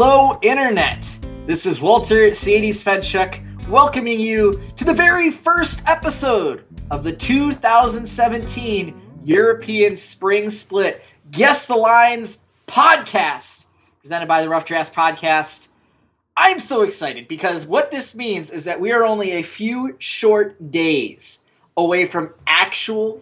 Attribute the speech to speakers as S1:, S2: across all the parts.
S1: Hello, Internet! This is Walter Ceades Fedczuk welcoming you to the very first episode of the 2017 European Spring Split Guess the Lines podcast, presented by the Rough Draft Podcast. I'm so excited because what this means is that we are only a few short days away from actual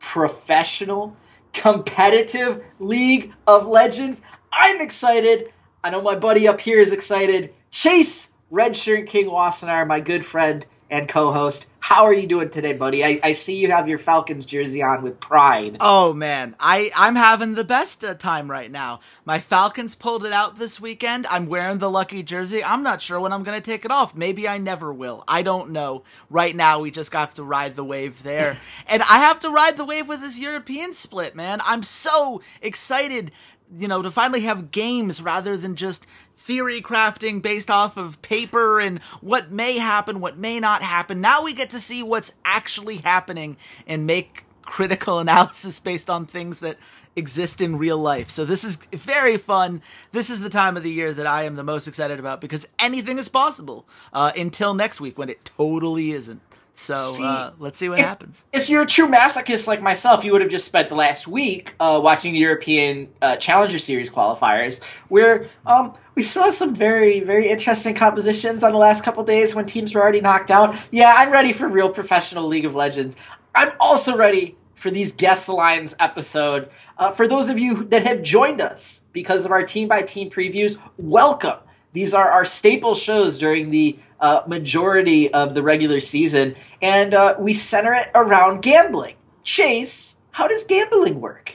S1: professional competitive League of Legends. I'm excited. I know my buddy up here is excited. Chase Redshirt King Wassenar, my good friend and co-host. How are you doing today, buddy? I, I see you have your Falcons jersey on with pride.
S2: Oh man, I I'm having the best uh, time right now. My Falcons pulled it out this weekend. I'm wearing the lucky jersey. I'm not sure when I'm gonna take it off. Maybe I never will. I don't know. Right now, we just have to ride the wave there, and I have to ride the wave with this European split, man. I'm so excited you know, to finally have games rather than just theory crafting based off of paper and what may happen, what may not happen. Now we get to see what's actually happening and make critical analysis based on things that exist in real life. So this is very fun. This is the time of the year that I am the most excited about because anything is possible uh, until next week when it totally isn't. So see, uh, let's see what
S1: if,
S2: happens.
S1: If you're a true masochist like myself, you would have just spent the last week uh, watching the European uh, Challenger Series qualifiers, where um, we saw some very, very interesting compositions on the last couple days when teams were already knocked out. Yeah, I'm ready for real professional League of Legends. I'm also ready for these guest lines episode. Uh, for those of you that have joined us because of our team by team previews, welcome. These are our staple shows during the uh, majority of the regular season, and uh, we center it around gambling. Chase, how does gambling work?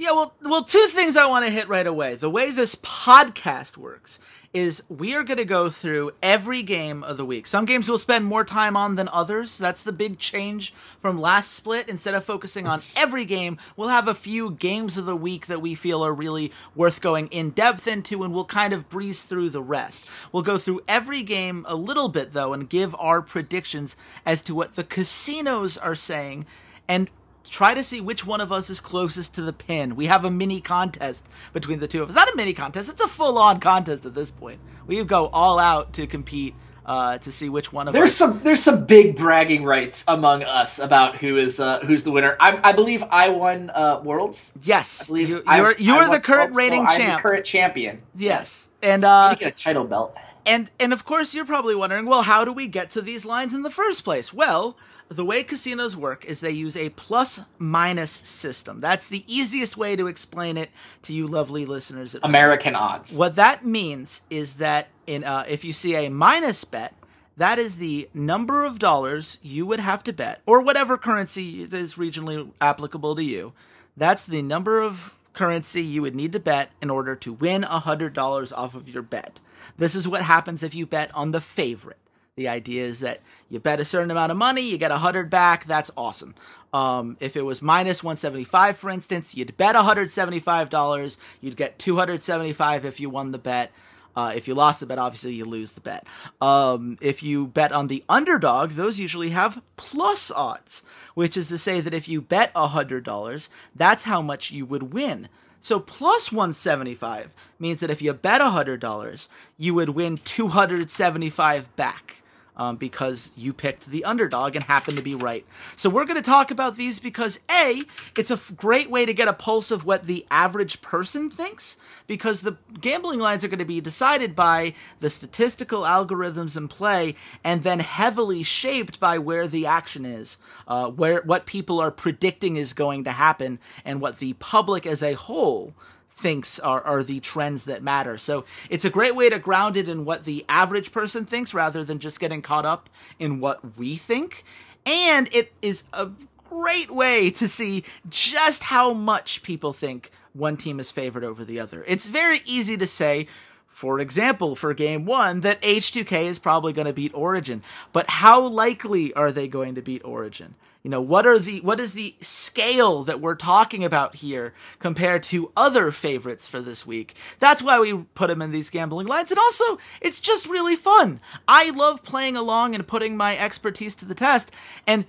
S2: Yeah, well, well, two things I want to hit right away. The way this podcast works is we are going to go through every game of the week. Some games we'll spend more time on than others. That's the big change from last split. Instead of focusing on every game, we'll have a few games of the week that we feel are really worth going in depth into, and we'll kind of breeze through the rest. We'll go through every game a little bit, though, and give our predictions as to what the casinos are saying. And try to see which one of us is closest to the pin. We have a mini contest between the two of us. Not a mini contest, it's a full on contest at this point. We go all out to compete uh, to see which one of
S1: there's
S2: us.
S1: some there's some big bragging rights among us about who is uh, who's the winner. I, I believe I won uh, worlds.
S2: Yes, I believe you, are you're the current worlds, rating
S1: so
S2: champ,
S1: I'm the current champion.
S2: Yes, and uh,
S1: get a title belt.
S2: And and of course you're probably wondering, well, how do we get to these lines in the first place? Well, the way casinos work is they use a plus minus system. That's the easiest way to explain it to you lovely listeners.
S1: American odds.
S2: What that means is that in uh, if you see a minus bet, that is the number of dollars you would have to bet, or whatever currency is regionally applicable to you. That's the number of currency you would need to bet in order to win $100 off of your bet. This is what happens if you bet on the favorite. The idea is that you bet a certain amount of money, you get a hundred back. That's awesome. Um, if it was minus 175, for instance, you'd bet $175. You'd get 275 if you won the bet. Uh, if you lost the bet, obviously you lose the bet. Um, if you bet on the underdog, those usually have plus odds, which is to say that if you bet $100, that's how much you would win. So plus 175 means that if you bet $100, you would win 275 back. Um, because you picked the underdog and happened to be right. So we're going to talk about these because A, it's a f- great way to get a pulse of what the average person thinks because the gambling lines are going to be decided by the statistical algorithms in play and then heavily shaped by where the action is, uh, where what people are predicting is going to happen, and what the public as a whole thinks are, are the trends that matter. So it's a great way to ground it in what the average person thinks rather than just getting caught up in what we think. And it is a great way to see just how much people think one team is favored over the other. It's very easy to say, for example, for game one, that H2K is probably going to beat Origen. But how likely are they going to beat Origen? You know, what are the what is the scale that we're talking about here compared to other favorites for this week? That's why we put them in these gambling lines. And also, it's just really fun. I love playing along and putting my expertise to the test. And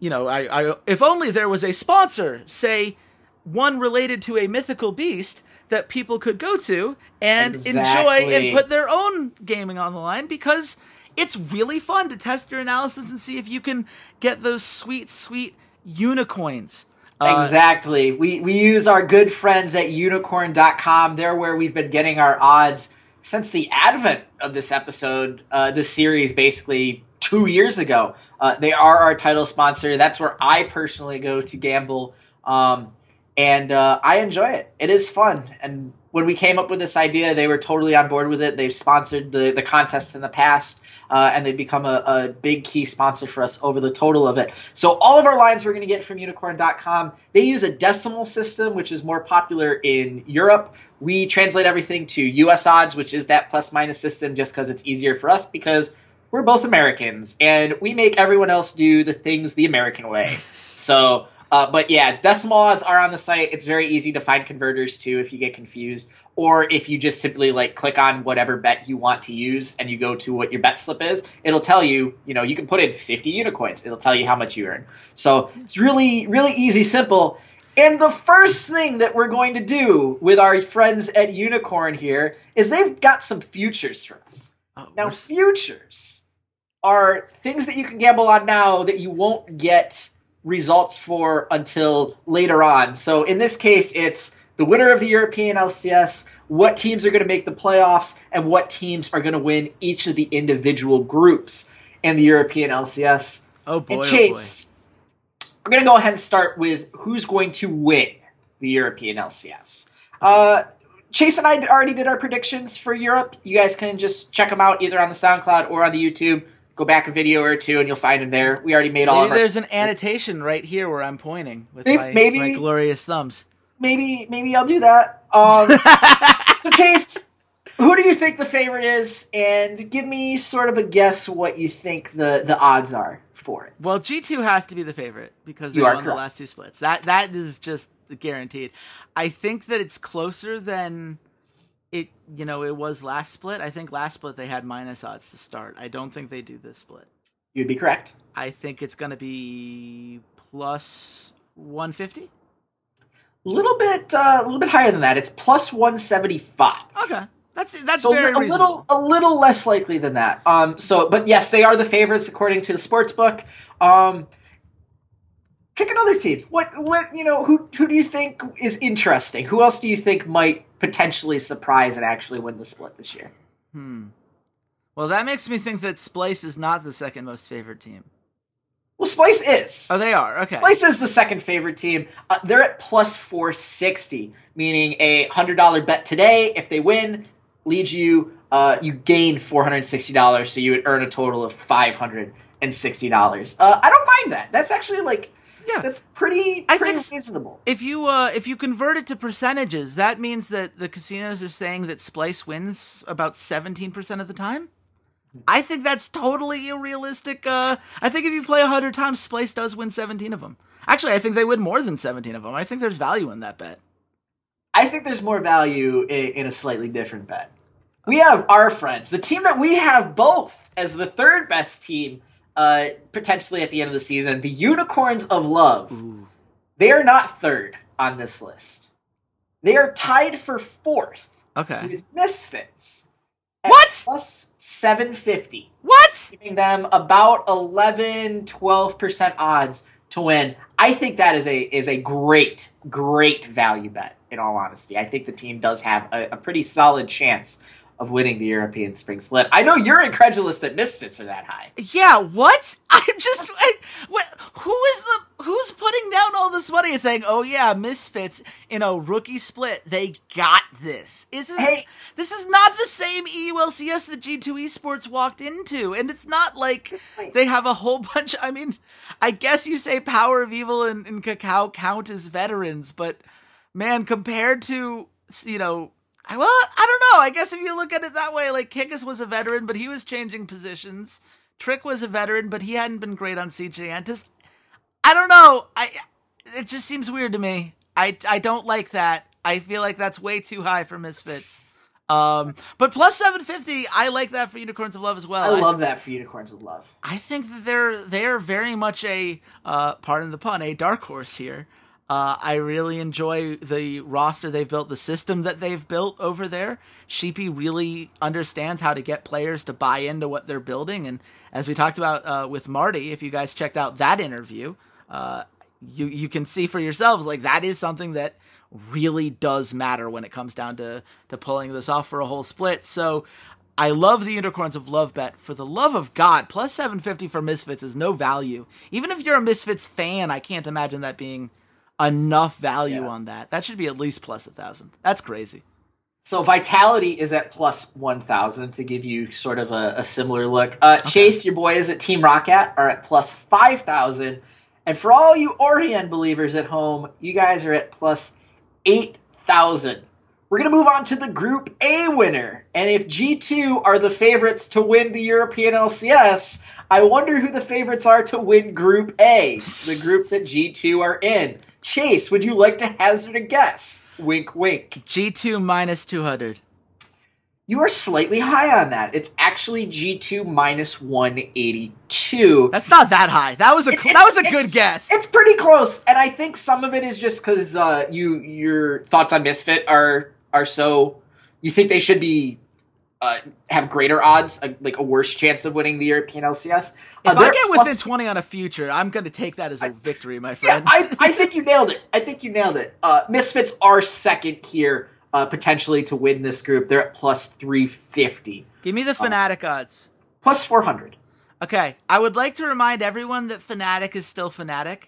S2: you know, I, I if only there was a sponsor, say one related to a mythical beast that people could go to and exactly. enjoy and put their own gaming on the line because it's really fun to test your analysis and see if you can get those sweet, sweet unicorns.
S1: Uh, exactly. We we use our good friends at unikrn.com. They're where we've been getting our odds since the advent of this episode, uh, this series, basically two years ago. Uh, they are our title sponsor. That's where I personally go to gamble, um, and uh, I enjoy it. It is fun, and when we came up with this idea, they were totally on board with it. They've sponsored the, the contest in the past, uh, and they've become a, a, big key sponsor for us over the total of it. So all of our lines we're going to get from unikrn.com, They use a decimal system, which is more popular in Europe. We translate everything to US odds, which is that plus minus system, just because it's easier for us because we're both Americans and we make everyone else do the things the American way. So uh, but yeah, decimal odds are on the site. It's very easy to find converters too if you get confused, or if you just simply like click on whatever bet you want to use and you go to what your bet slip is. It'll tell you, you know, you can put in 50 unicoins. It'll tell you how much you earn. So it's really, really easy, simple. And the first thing that we're going to do with our friends at Unikrn here is they've got some futures for us. Oh, now, futures are things that you can gamble on now that you won't get results for until later on. So in this case, it's the winner of the European LCS, what teams are going to make the playoffs, and what teams are going to win each of the individual groups in the European LCS.
S2: Oh boy!
S1: And Chase,
S2: oh boy.
S1: we're going to go ahead and start with who's going to win the European LCS. Uh, Chase and I already did our predictions for Europe. You guys can just check them out either on the SoundCloud or on the YouTube go back a video or two and you'll find them there. We already made all. Of them.
S2: Maybe there's an annotation right here where I'm pointing with
S1: maybe,
S2: my,
S1: maybe,
S2: my glorious thumbs.
S1: Maybe maybe I'll do that. Um, so Chase, who do you think the favorite is? And give me sort of a guess what you think the the odds are for it.
S2: Well, G two has to be the favorite because they you won correct. the last two splits. That that is just guaranteed. I think that it's closer than it you know it was last split. I think last split they had minus odds to start. I don't think they do this split.
S1: You'd be correct.
S2: I think it's going to be plus 150.
S1: A little bit, uh, a little bit higher than that. It's plus 175.
S2: Okay, that's that's so very
S1: a little, a little less likely than that. Um, so, but yes, they are the favorites according to the sports book. Um, pick another team. What, what, you know, who, who do you think is interesting? Who else do you think might potentially surprise and actually win the split this year.
S2: Hmm. Well, that makes me think that Splyce is not the second most favorite team.
S1: Well, Splyce is.
S2: Oh, they are. Okay.
S1: Splyce is the second favorite team. Uh, they're at plus 460, meaning a $100 bet today, if they win, leads you, uh, you gain $460, so you would earn a total of $560. Uh, I don't mind that. That's actually like yeah, that's pretty, pretty I think reasonable.
S2: If you uh, if you convert it to percentages, that means that the casinos are saying that Splyce wins about seventeen percent of the time. I think that's totally realistic. Uh, I think if you play hundred times, Splyce does win seventeen of them. Actually, I think they win more than seventeen of them. I think there's value in that bet.
S1: I think there's more value in, in a slightly different bet. We have our friends, the team that we have both as the third best team uh, potentially at the end of the season. The Unicorns of Love. Ooh. They are not third on this list. They are tied for fourth.
S2: Okay.
S1: With Misfits.
S2: What?
S1: Plus 750.
S2: What?
S1: Giving them about 11, 12% odds to win. I think that is a is a great, great value bet, in all honesty. I think the team does have a, a pretty solid chance of winning the European Spring Split. I know you're incredulous that Misfits are that high.
S2: Yeah, what? I'm just I, what who is the who's putting down all this money and saying, "Oh yeah, Misfits in a rookie split, they got this." Is this,
S1: Hey.
S2: this is not the same EULCS that G2 Esports walked into, and it's not like they have a whole bunch I mean, I guess you say Power of Evil and, and KaKAO count as veterans, but man, compared to you know well, I don't know. I guess if you look at it that way, like Kikis was a veteran, but he was changing positions. Trick was a veteran, but he hadn't been great on CJ Entus. I don't know. I it just seems weird to me. I I don't like that. I feel like that's way too high for Misfits. Um, but plus seven fifty, I like that for Unicorns of Love as well.
S1: I love that for Unicorns of Love.
S2: I think that they're they're very much a uh, pardon the pun, a dark horse here. Uh, I really enjoy the roster they've built, the system that they've built over there. Sheepy really understands how to get players to buy into what they're building, and as we talked about uh, with Marty, if you guys checked out that interview, uh, you you can see for yourselves like that is something that really does matter when it comes down to to pulling this off for a whole split. So I love the Unicorns of Love bet. For the love of God, plus 750 for Misfits is no value. Even if you're a Misfits fan, I can't imagine that being enough value
S1: Yeah.
S2: on that. That should be at least plus a thousand. That's crazy.
S1: So Vitality is at plus 1,000 to give you sort of a, a similar look. Uh, Chase, your boys at Team Rocket are at plus 5,000. And for all you Origen believers at home, you guys are at plus 8,000. We're going to move on to the Group A winner. And if G2 are the favorites to win the European LCS, I wonder who the favorites are to win Group A, the group that G2 are in. Chase, would you like to hazard a guess? Wink, wink.
S2: G2 minus 200.
S1: You are slightly high on that. It's actually G2 minus 182.
S2: That's not that high. That was a
S1: It's-
S2: that was a good guess.
S1: It's pretty close, and I think some of it is just because uh, you your thoughts on Misfit are are so you think they should be uh, have greater odds, uh, like a worse chance of winning the European LCS. Uh,
S2: if I get within 20 on a future, I'm going to take that as a victory, my
S1: yeah,
S2: friend.
S1: I, I think you nailed it. I think you nailed it. Uh, Misfits are second here, potentially to win this group. They're at plus three fifty,
S2: Give me the Fnatic odds.
S1: plus four hundred.
S2: Okay, I would like to remind everyone that Fnatic is still Fnatic.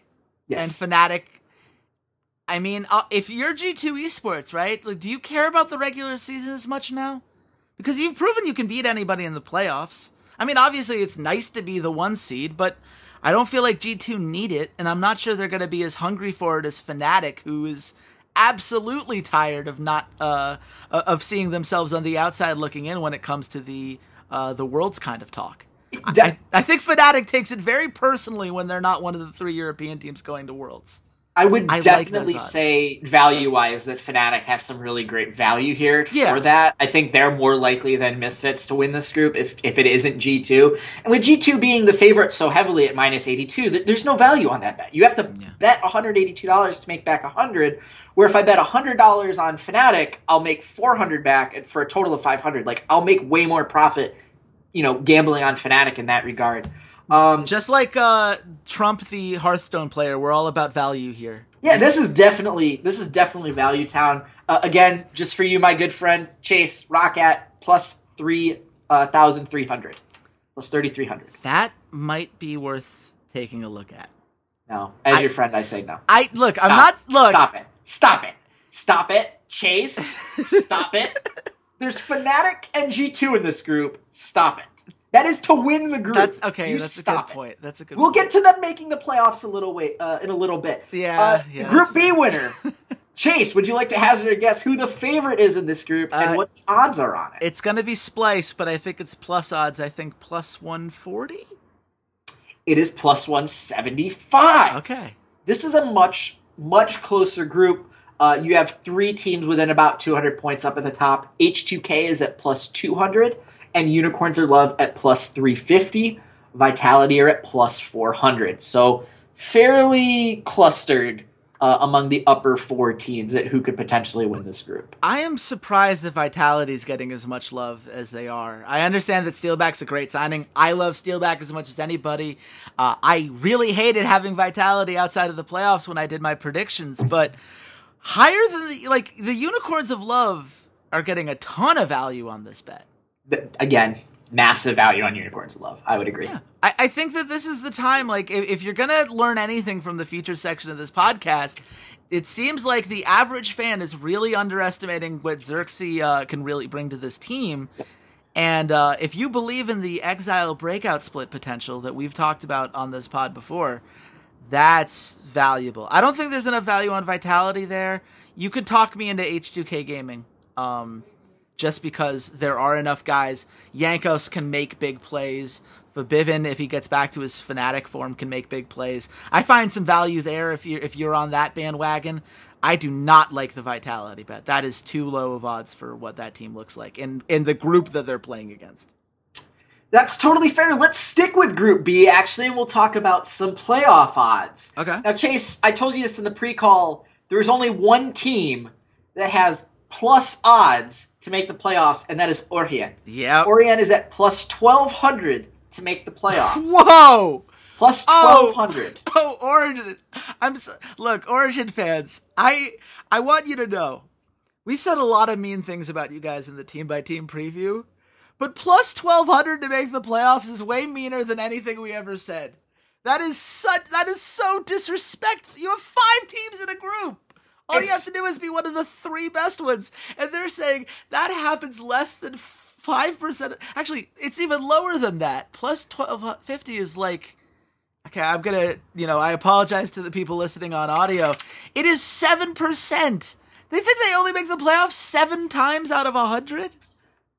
S1: Yes.
S2: and Fnatic. I mean, if you're G2 Esports, right? Like, do you care about the regular season as much now? Because you've proven you can beat anybody in the playoffs. I mean, obviously, it's nice to be the one seed, but I don't feel like G2 need it, and I'm not sure they're going to be as hungry for it as Fnatic, who is absolutely tired of not uh, of seeing themselves on the outside looking in when it comes to the uh, the world's kind of talk. I, I, I think Fnatic takes it very personally when they're not one of the three European teams going to Worlds.
S1: I would
S2: I
S1: definitely
S2: odds.
S1: say value wise that Fnatic has some really great value here
S2: Yeah.
S1: for that. I think they're more likely than Misfits to win this group if, if it isn't G2. And with G2 being the favorite so heavily at minus 82, th- there's no value on that bet. You have to
S2: Yeah.
S1: bet $182 to make back 100 where if I bet $100 on Fnatic, I'll make 400 back and for a total of 500. Like I'll make way more profit, you know, gambling on Fnatic in that regard. Um,
S2: Just like uh, Trump, the Hearthstone player, we're all about value here.
S1: Yeah, this is definitely this is definitely Value Town. Uh, again, just for you, my good friend Chase ROCCAT plus three uh, thousand three hundred, plus thirty three hundred.
S2: That might be worth taking a look at.
S1: No, as
S2: I-
S1: your friend, I say no.
S2: I look.
S1: Stop.
S2: I'm not. Look.
S1: Stop it. Stop it. Stop it. Chase. Stop it. There's Fnatic and G two in this group. Stop it. That is to win the group.
S2: That's okay.
S1: You
S2: that's a good
S1: it.
S2: point. That's a good.
S1: We'll
S2: point.
S1: get to them making the playoffs a little wait uh, in a little bit.
S2: Yeah,
S1: Uh,
S2: yeah,
S1: Group B winner. Chase, would you like to hazard a guess who the favorite is in this group and
S2: Uh,
S1: what the odds are on it?
S2: It's gonna be Splyce, but I think it's plus odds. I think plus one forty.
S1: It is plus 175.
S2: Okay.
S1: This is a much, much closer group. Uh, you have three teams within about 200 points up at the top. H2K is at plus 200, and Unicorns are Love at plus 350. Vitality are at plus 400. So fairly clustered uh, among the upper four teams that who could potentially win this group.
S2: I am surprised that Vitality is getting as much love as they are. I understand that Steelback's a great signing. I love Steelback as much as anybody. Uh, I really hated having Vitality outside of the playoffs when I did my predictions, but higher than the like the Unicorns of Love are getting a ton of value on this bet.
S1: Again, massive value on Unicorns of Love. I would agree.
S2: Yeah. I, I think that this is the time. Like, if, if you're gonna learn anything from the feature section of this podcast, it seems like the average fan is really underestimating what Xerxes uh, can really bring to this team. And uh, if you believe in the Exileh breakout split potential that we've talked about on this pod before, that's valuable. I don't think there's enough value on vitality there. You could talk me into H2K gaming. Um, just because there are enough guys. Jankos can make big plays. Febiven, if he gets back to his Fnatic form, can make big plays. I find some value there if you're if you're on that bandwagon. I do not like the vitality bet. That is too low of odds for what that team looks like and in the group that they're playing against.
S1: That's totally fair. Let's stick with Group B, actually, and we'll talk about some playoff odds.
S2: Okay.
S1: Now, Chase, I told you this in the pre call. There's only one team that has plus odds to make the playoffs, and that is Origen.
S2: Yeah.
S1: Origen is at plus 1,200 to make the playoffs.
S2: Whoa!
S1: Plus 1,200.
S2: Oh, oh, Origen. I'm so, look, Origen fans. I I want you to know, we said a lot of mean things about you guys in the team by team preview, but plus 1,200 to make the playoffs is way meaner than anything we ever said. That is such. That is so disrespectful. You have five teams in a group. All it's, you have to do is be one of the three best ones. And they're saying that happens less than 5%. Actually, it's even lower than that. Plus 1250 is like. Okay, I'm gonna, you know, I apologize to the people listening on audio. It is 7%. They think they only make the playoffs seven times out of a 100?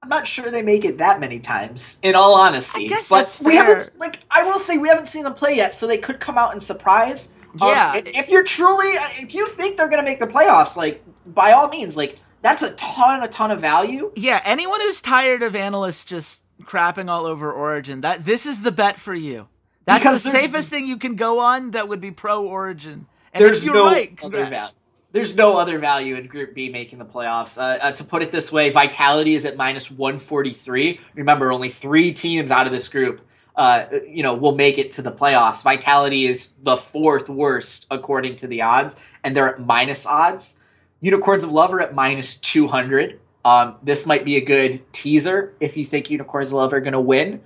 S1: I'm not sure they make it that many times, in all honesty.
S2: I guess
S1: but
S2: that's fair.
S1: we haven't, like, I will say, we haven't seen them play yet, so they could come out and surprise.
S2: Yeah.
S1: Um, if you're truly, if you think they're going to make the playoffs, like by all means, like that's a ton, a ton of value.
S2: Yeah. Anyone who's tired of analysts just crapping all over Origen, that this is the bet for you. That's because the safest thing you can go on. That would be pro Origen. And
S1: there's
S2: you're
S1: no
S2: right,
S1: other value. There's no other value in Group B making the playoffs. Uh, uh, to put it this way, Vitality is at minus 143. Remember, only three teams out of this group uh, you know, will make it to the playoffs. Vitality is the fourth worst according to the odds, and they're at minus odds. Unicorns of Love are at minus 200. Um, this might be a good teaser if you think Unicorns of Love are going to win.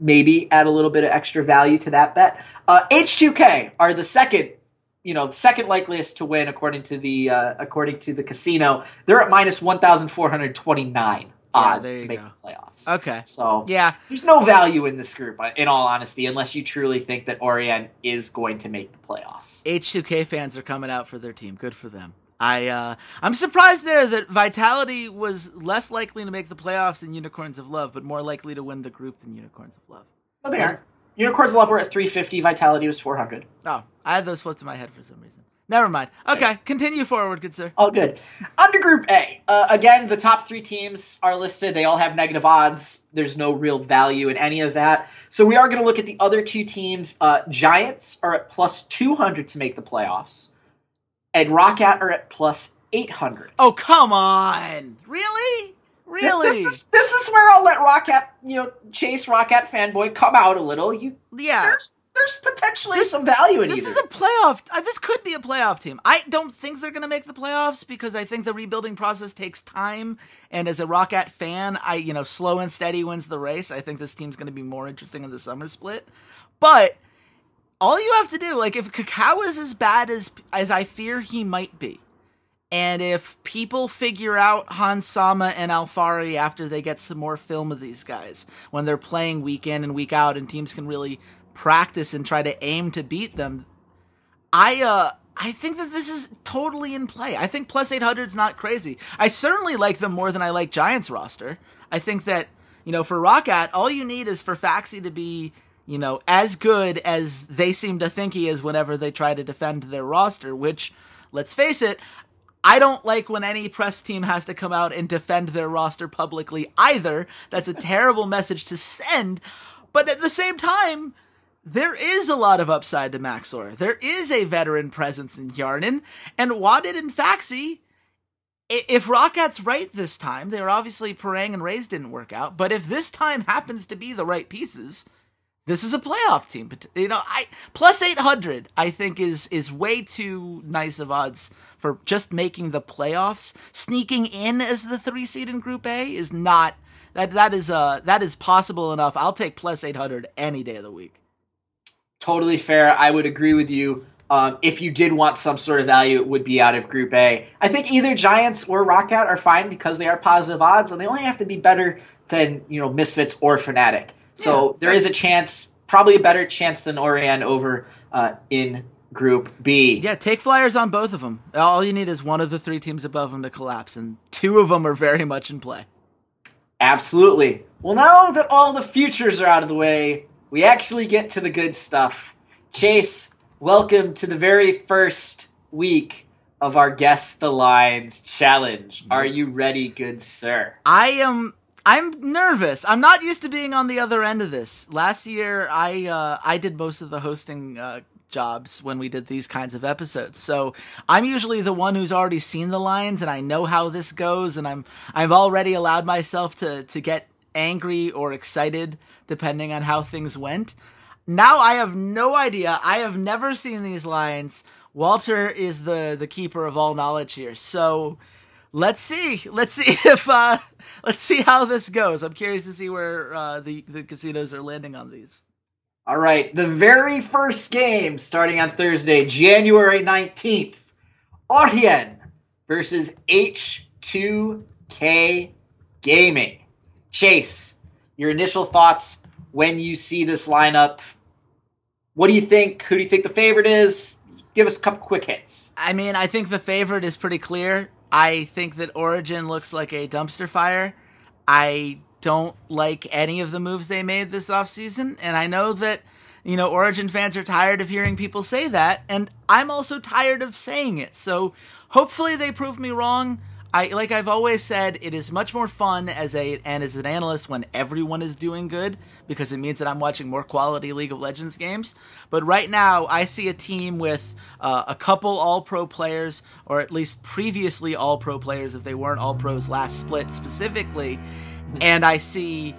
S1: Maybe add a little bit of extra value to that bet. Uh, H2K are the second, you know, second likeliest to win according to the uh, according to the casino. They're at minus 1,429 odds yeah, to make go. the playoffs.
S2: Okay.
S1: So
S2: yeah,
S1: there's no value in this group, uh, in all honesty, unless you truly think that Origen is going to make the playoffs.
S2: H2K fans are coming out for their team. Good for them. I uh, I'm surprised there that Vitality was less likely to make the playoffs than Unicorns of Love, but more likely to win the group than Unicorns of Love.
S1: No, they are. Unicorns of Love were at 350. Vitality was 400.
S2: Oh, I had those flipped in my head for some reason. Never mind. Okay, continue forward, good sir.
S1: All good. Under Group A, uh, again, the top three teams are listed. They all have negative odds. There's no real value in any of that. So we are going to look at the other two teams. Uh, Giants are at plus 200 to make the playoffs, and ROCCAT are at plus 800.
S2: Oh, come on. Really? Really?
S1: This is this is where I'll let ROCCAT, you know, Chase ROCCAT fanboy come out a little. You
S2: Yeah.
S1: There's there's potentially this, some value in
S2: this
S1: either.
S2: is a playoff. Uh, this could be a playoff team. I don't think they're going to make the playoffs because I think the rebuilding process takes time. And as a ROCCAT fan, I you know slow and steady wins the race. I think this team's going to be more interesting in the summer split. But all you have to do, like if KaKAO is as bad as as I fear he might be, and if people figure out Hans Sama and Alphari after they get some more film of these guys, when they're playing week in and week out, and teams can really practice and try to aim to beat them. I uh I think that this is totally in play. I think plus 800 is not crazy. I certainly like them more than I like Giants roster. I think that, you know, for ROCCAT, all you need is for Phaxi to be, you know, as good as they seem to think he is whenever they try to defend their roster, which, let's face it, I don't like when any press team has to come out and defend their roster publicly either. That's a terrible message to send. But at the same time, there is a lot of upside to Maxlore. There is a veteran presence in Hjärnan, and Wadid and Phaxi. If ROCCAT's right this time, they're obviously Parang and Rays didn't work out, but if this time happens to be the right pieces, this is a playoff team. You know, I plus eight hundred. I think is is way too nice of odds for just making the playoffs. Sneaking in as the three seed in Group A is not that that is uh that is possible enough. I'll take plus eight hundred any day of the week
S1: totally fair. I would agree with you. Um, if you did want some sort of value, it would be out of Group A. I think either Giants or Roccat are fine because they are positive odds, and they only have to be better than you know Misfits or Fnatic. So yeah, there is a chance, probably a better chance than Origen over uh, in Group B.
S2: Yeah, take flyers on both of them. All you need is one of the three teams above them to collapse, and two of them are very much in play.
S1: Absolutely. Well, now that all the futures are out of the way, we actually get to the good stuff. Chase, welcome to the very first week of our Guess the Lines challenge. Are you ready, good sir?
S2: I am. I'm nervous. I'm not used to being on the other end of this. Last year, I uh, I did most of the hosting uh, jobs when we did these kinds of episodes. So I'm usually the one who's already seen the lines and I know how this goes and I'm I've already allowed myself to to get angry or excited depending on how things went. Now I have no idea. I have never seen these lines. Walter is the the keeper of all knowledge here. So let's see. Let's see if uh let's see how this goes. I'm curious to see where uh, the the casinos are landing on these.
S1: All right, the very first game starting on Thursday, January 19th. Origen versus H2K Gaming. Chase, your initial thoughts when you see this lineup. What do you think? Who do you think the favorite is? Give us a couple quick hits.
S2: I mean, I think the favorite is pretty clear. I think that Origen looks like a dumpster fire. I don't like any of the moves they made this offseason, and I know that you know, Origen fans are tired of hearing people say that, and I'm also tired of saying it. So hopefully they prove me wrong. I like I've always said it is much more fun as a and as an analyst when everyone is doing good because it means that I'm watching more quality League of Legends games. But right now, I see a team with uh, a couple All Pro players, or at least previously All Pro players, if they weren't All Pros last split specifically, and I see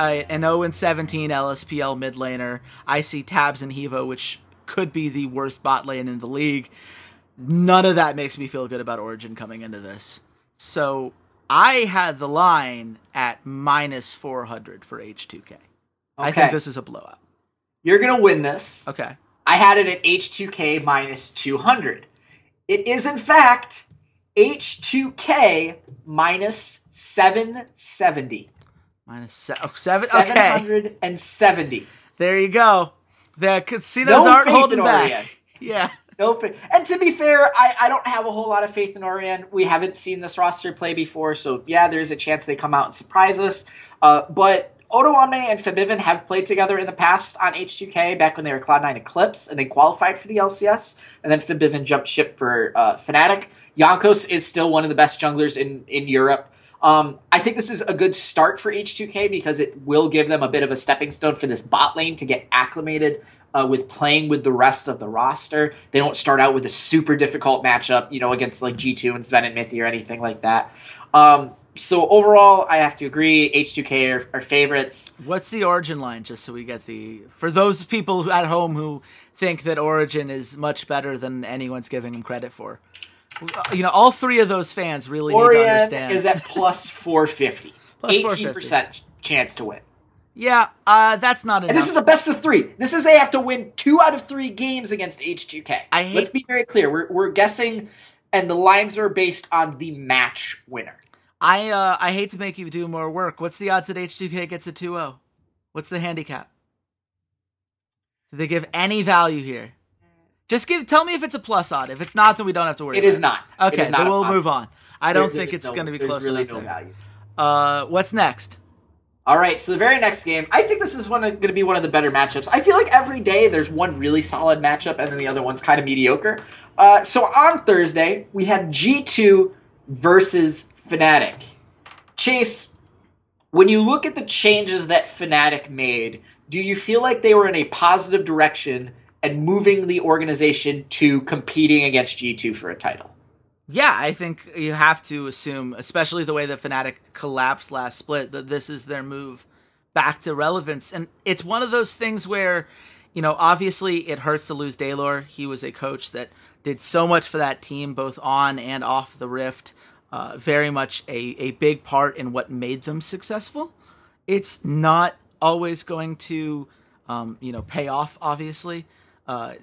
S2: a, an 0 and 17 LSPL mid laner. I see Tabs and Hevo, which could be the worst bot lane in the league. None of that makes me feel good about Origen coming into this. So I had the line at minus 400 for H2K. Okay. I think this is a blowout.
S1: You're going to win this.
S2: Okay.
S1: I had it at H2K minus 200. It is, in fact, H2K minus 770.
S2: Minus se- oh, seven, 770. There you go. The casinos no aren't holding back. Yeah.
S1: Nope. And to be fair, I, I don't have a whole lot of faith in Origen. We haven't seen this roster play before, so yeah, there's a chance they come out and surprise us. Uh, but Odoamne and Febiven have played together in the past on H2K back when they were Cloud9 Eclipse, and they qualified for the LCS. And then Febiven jumped ship for uh, Fnatic. Jankos is still one of the best junglers in, in Europe. Um, I think this is a good start for H2K because it will give them a bit of a stepping stone for this bot lane to get acclimated uh, with playing with the rest of the roster. They don't start out with a super difficult matchup, you know, against like G2 and Zven and Mithy or anything like that. Um, so overall, I have to agree. H2K are, are, favorites.
S2: What's the Origen line, just so we get the for those people at home who think that Origen is much better than anyone's giving him credit for? You know, all three of those fans really Origen need to understand.
S1: is at plus 450. 18% chance to win.
S2: Yeah, uh, that's not enough.
S1: And this is a best of three. This is they have to win two out of three games against H2K. I hate- Let's be very clear. We're, we're guessing, and the lines are based on the match winner.
S2: I uh, I hate to make you do more work. What's the odds that H2K gets a 2-0? What's the handicap? Did they give any value here? Just give. Tell me if it's a plus odd. If it's not, then we don't have to worry.
S1: It is not.
S2: Okay, then we'll move on. I don't think it's no, going to be close really enough. No. Uh, what's next?
S1: All right, so the very next game, I think this is going to be one of the better matchups. I feel like every day there's one really solid matchup, and then the other one's kind of mediocre. Uh, so on Thursday we have G2 versus Fnatic. Chase, when you look at the changes that Fnatic made do you feel like they were in a positive direction and moving the organization to competing against G2 for a title?
S2: Yeah, I think you have to assume, especially the way that Fnatic collapsed last split, that this is their move back to relevance. And it's one of those things where, you know, obviously it hurts to lose Deilor. He was a coach that did so much for that team, both on and off the Rift. Uh, very much a, a big part in what made them successful. It's not always going to, um, you know, pay off, obviously. Uh,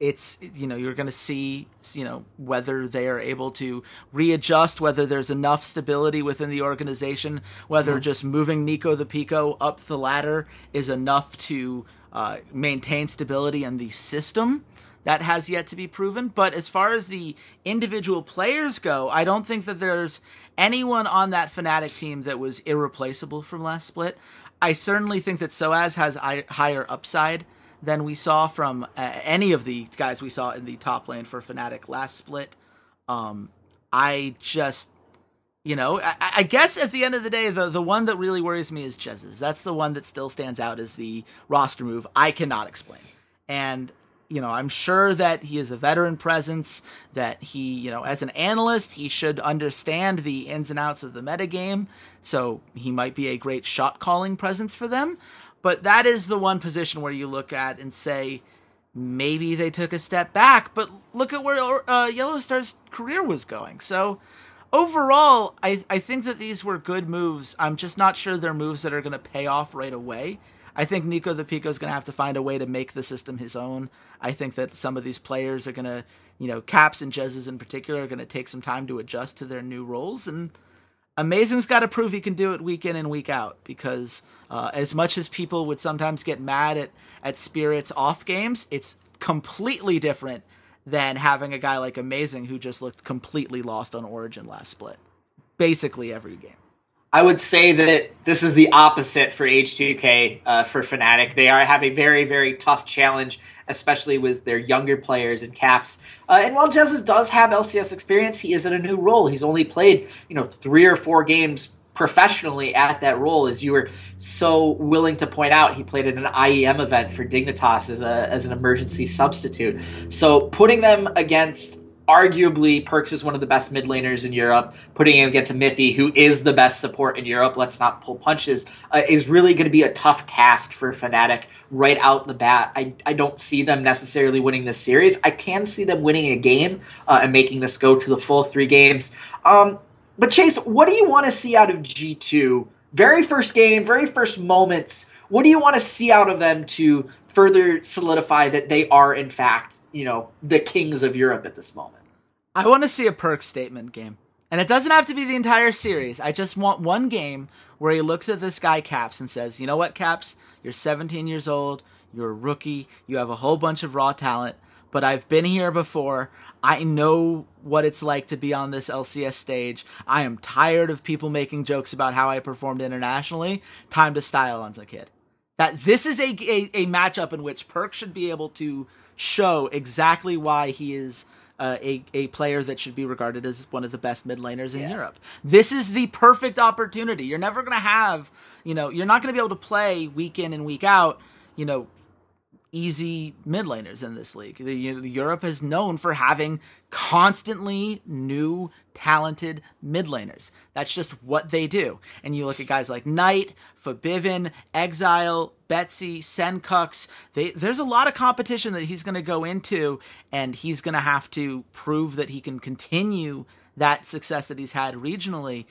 S2: it's you know you're going to see you know whether they are able to readjust whether there's enough stability within the organization whether mm-hmm. just moving nico the pico up the ladder is enough to uh, maintain stability in the system that has yet to be proven but as far as the individual players go i don't think that there's anyone on that Fnatic team that was irreplaceable from last split i certainly think that soaz has higher upside than we saw from uh, any of the guys we saw in the top lane for Fnatic last split. Um, I just, you know, I, I, guess at the end of the day, the, the one that really worries me is Jesiz. That's the one that still stands out as the roster move I cannot explain. And, you know, I'm sure that he is a veteran presence, that he, you know, as an analyst, he should understand the ins and outs of the metagame. So he might be a great shot calling presence for them. But that is the one position where you look at and say, maybe they took a step back, but look at where uh, Yellowstar's career was going. So overall, I, I think that these were good moves. I'm just not sure they're moves that are going to pay off right away. I think Nico the Pico is going to have to find a way to make the system his own. I think that some of these players are going to, you know, Caps and Jesiz in particular are going to take some time to adjust to their new roles and – Amazing's got to prove he can do it week in and week out because uh, as much as people would sometimes get mad at at Spirit's off games, it's completely different than having a guy like Amazing who just looked completely lost on Origen last split, basically every game.
S1: I would say that this is the opposite for H2K uh, for Fnatic. They are have a very very tough challenge, especially with their younger players and caps. Uh, and while Jesiz does have LCS experience, he is in a new role. He's only played you know three or four games professionally at that role, as you were so willing to point out. He played at an IEM event for Dignitas as a as an emergency substitute. So putting them against arguably Perkz is one of the best mid laners in Europe. Putting him against a Mithy, who is the best support in Europe, let's not pull punches, uh, is really going to be a tough task for Fnatic right out the bat. I, I don't see them necessarily winning this series. I can see them winning a game uh, and making this go to the full three games. Um, but Chase, what do you want to see out of G2? Very first game, very first moments. What do you want to see out of them to further solidify that they are in fact, you know, the kings of Europe at this moment?
S2: I want to see a Perkz statement game. And it doesn't have to be the entire series. I just want one game where he looks at this guy Caps and says, "You know what, Caps? You're 17 years old. You're a rookie. You have a whole bunch of raw talent, but I've been here before. I know what it's like to be on this LCS stage. I am tired of people making jokes about how I performed internationally. Time to style on a kid." That this is a, a, a matchup in which Perkz should be able to show exactly why he is uh, a a player that should be regarded as one of the best mid laners in yeah. Europe. This is the perfect opportunity. You're never going to have, you know, you're not going to be able to play week in and week out, you know, easy mid laners in this league. The, you know, Europe is known for having constantly new talented mid laners. That's just what they do. And you look at guys like Knight, Febiven, Exileh, Betsy, Sencux. They, there's a lot of competition that he's going to go into, and he's going to have to prove that he can continue that success that he's had regionally.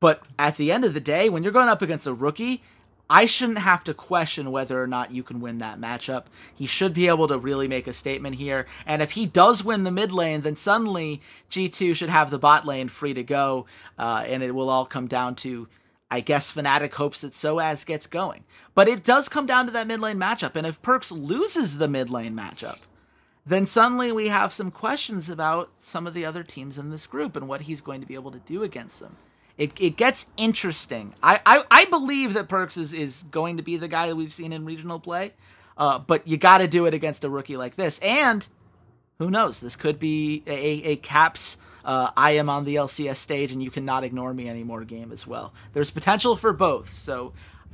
S2: But at the end of the day, when you're going up against a rookie, I shouldn't have to question whether or not you can win that matchup. He should be able to really make a statement here. And if he does win the mid lane, then suddenly G2 should have the bot lane free to go. Uh, and it will all come down to, I guess, Fnatic hopes that Soaz gets going. But it does come down to that mid lane matchup. And if Perkz loses the mid lane matchup, then suddenly we have some questions about some of the other teams in this group and what he's going to be able to do against them it, it gets interesting. I, I, I believe that Perkz is, is going to be the guy that we've seen in regional play, uh, but you got to do it against a rookie like this. And who knows? This could be a, a Caps. Uh, I am on the LCS stage, and you cannot ignore me anymore game as well. There's potential for both. So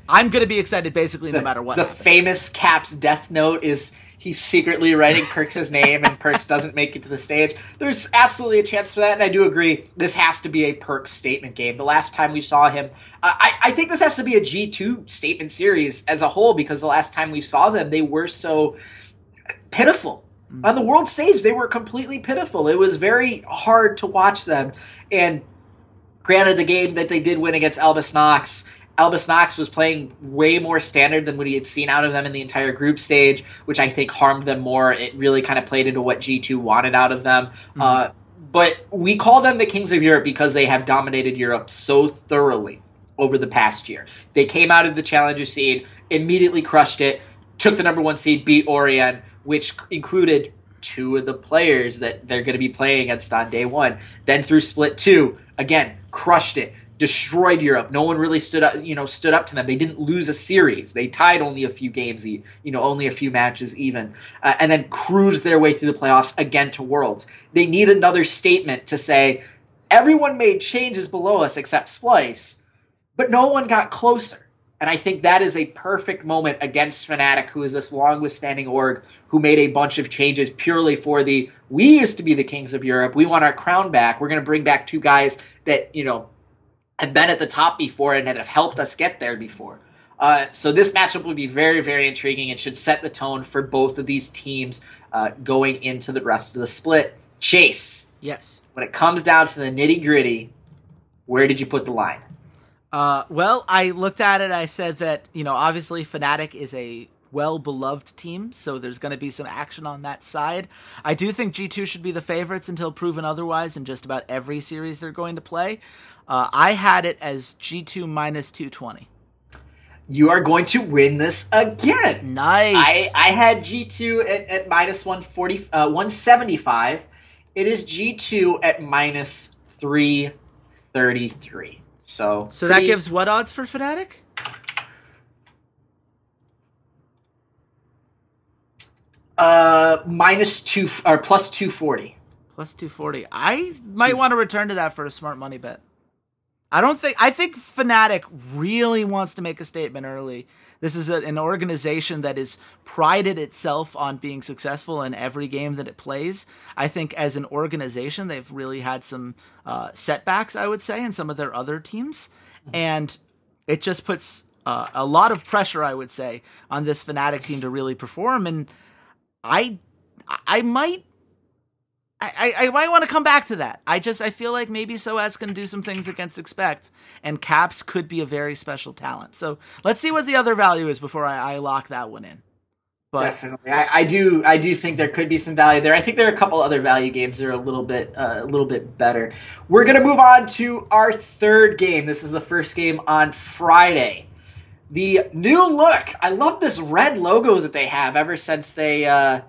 S2: I'm going to be excited basically
S1: the,
S2: no matter what.
S1: The
S2: happens.
S1: famous Caps death note is he's secretly writing Perkz' name and Perkz doesn't make it to the stage. There's absolutely a chance for that, and I do agree. This has to be a Perkz statement game. The last time we saw him, uh, I, I think this has to be a G2 statement series as a whole because the last time we saw them, they were so pitiful. Mm-hmm. On the world stage, they were completely pitiful. It was very hard to watch them. And granted, the game that they did win against Albus NoX Albus NoX was playing way more standard than what he had seen out of them in the entire group stage, which I think harmed them more. It really kind of played into what G2 wanted out of them. Mm-hmm. Uh, but we call them the Kings of Europe because they have dominated Europe so thoroughly over the past year. They came out of the Challenger seed, immediately crushed it, took the number one seed, beat Origen, which included two of the players that they're going to be playing against on day one. Then through split two, again, crushed it destroyed Europe. No one really stood up, you know, stood up to them. They didn't lose a series. They tied only a few games, you know, only a few matches even, uh, and then cruised their way through the playoffs again to Worlds. They need another statement to say everyone made changes below us except Splyce, but no one got closer. And I think that is a perfect moment against Fnatic, who is this long withstanding org who made a bunch of changes purely for the we used to be the kings of Europe. We want our crown back. We're going to bring back two guys that, you know, have been at the top before and have helped us get there before. Uh, so this matchup will be very, very intriguing and should set the tone for both of these teams uh, going into the rest of the split. Chase.
S2: Yes.
S1: When it comes down to the nitty gritty, where did you put the line?
S2: Uh, well, I looked at it. I said that you know, obviously, Fnatic is a well beloved team, so there's going to be some action on that side. I do think G2 should be the favorites until proven otherwise in just about every series they're going to play. Uh, I had it as G2 minus 220.
S1: You are going to win this again.
S2: Nice.
S1: I, I had G2 at, at minus 140, uh, 175. It is G2 at minus 333. So,
S2: so that gives what odds for Fnatic?
S1: Uh, minus two or plus 240.
S2: Plus 240. I might want to return to that for a smart money bet. I don't think I think Fnatic really wants to make a statement early. This is a, an organization that is prided itself on being successful in every game that it plays. I think as an organization, they've really had some uh, setbacks, I would say, in some of their other teams, and it just puts uh, a lot of pressure, I would say, on this Fnatic team to really perform. And I, I might I, I, might want to come back to that. I just I feel like maybe Soaz can do some things against Expect, and Caps could be a very special talent. So let's see what the other value is before I, I lock that one in.
S1: But definitely, I, I, do I do think there could be some value there. I think there are a couple other value games that are a little bit uh, a little bit better. We're gonna move on to our third game. This is the first game on Friday. The new look. I love this red logo that they have ever since they. Uh,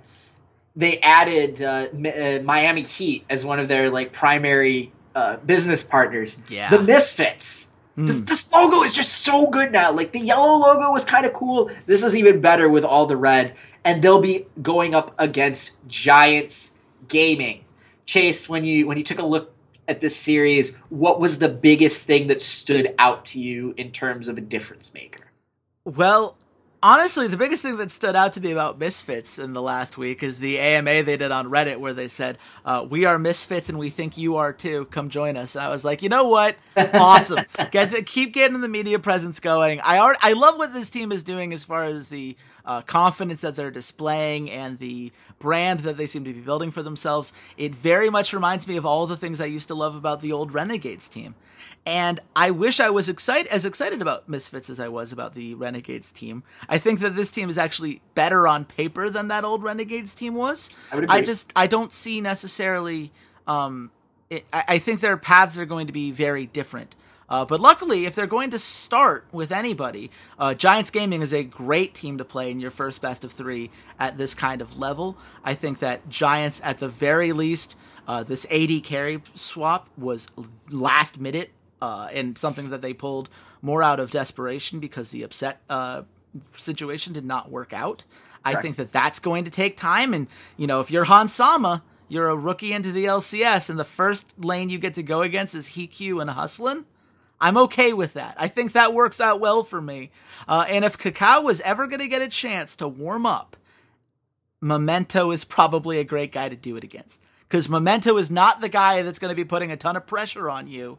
S1: they added uh, uh, Miami Heat as one of their like primary uh, business partners.
S2: Yeah,
S1: the Misfits. Mm. This, this logo is just so good now. Like the yellow logo was kind of cool. This is even better with all the red, and they'll be going up against Giants Gaming. Chase, when you when you took a look at this series, what was the biggest thing that stood out to you in terms of a difference maker?
S2: Well, honestly, the biggest thing that stood out to me about Misfits in the last week is the AMA they did on Reddit where they said, uh, "We are Misfits and we think you are too. Come join us." And I was like, you know what? Awesome. Get the, keep getting the media presence going. I already, I love what this team is doing as far as the uh, confidence that they're displaying and the brand that they seem to be building for themselves. It very much reminds me of all the things I used to love about the old Renegades team. And I wish I was excited as excited about Misfits as I was about the Renegades team. I think that this team is actually better on paper than that old Renegades team was. I, I just I don't see necessarily um, it, I, I think their paths are going to be very different. Uh, but luckily, if they're going to start with anybody, uh, Giants Gaming is a great team to play in your first best of three at this kind of level. I think that Giants, at the very least, uh, this AD carry swap was last minute uh, and something that they pulled more out of desperation because the upset uh, situation did not work out. I think that that's going to take time. And, you know, if you're Hans Sama, you're a rookie into the LCS, and the first lane you get to go against is Hiku and Hustlin I'm okay with that. I think that works out well for me. Uh, and if KaKAO was ever going to get a chance to warm up, Memento is probably a great guy to do it against. Because Memento is not the guy that's going to be putting a ton of pressure on you.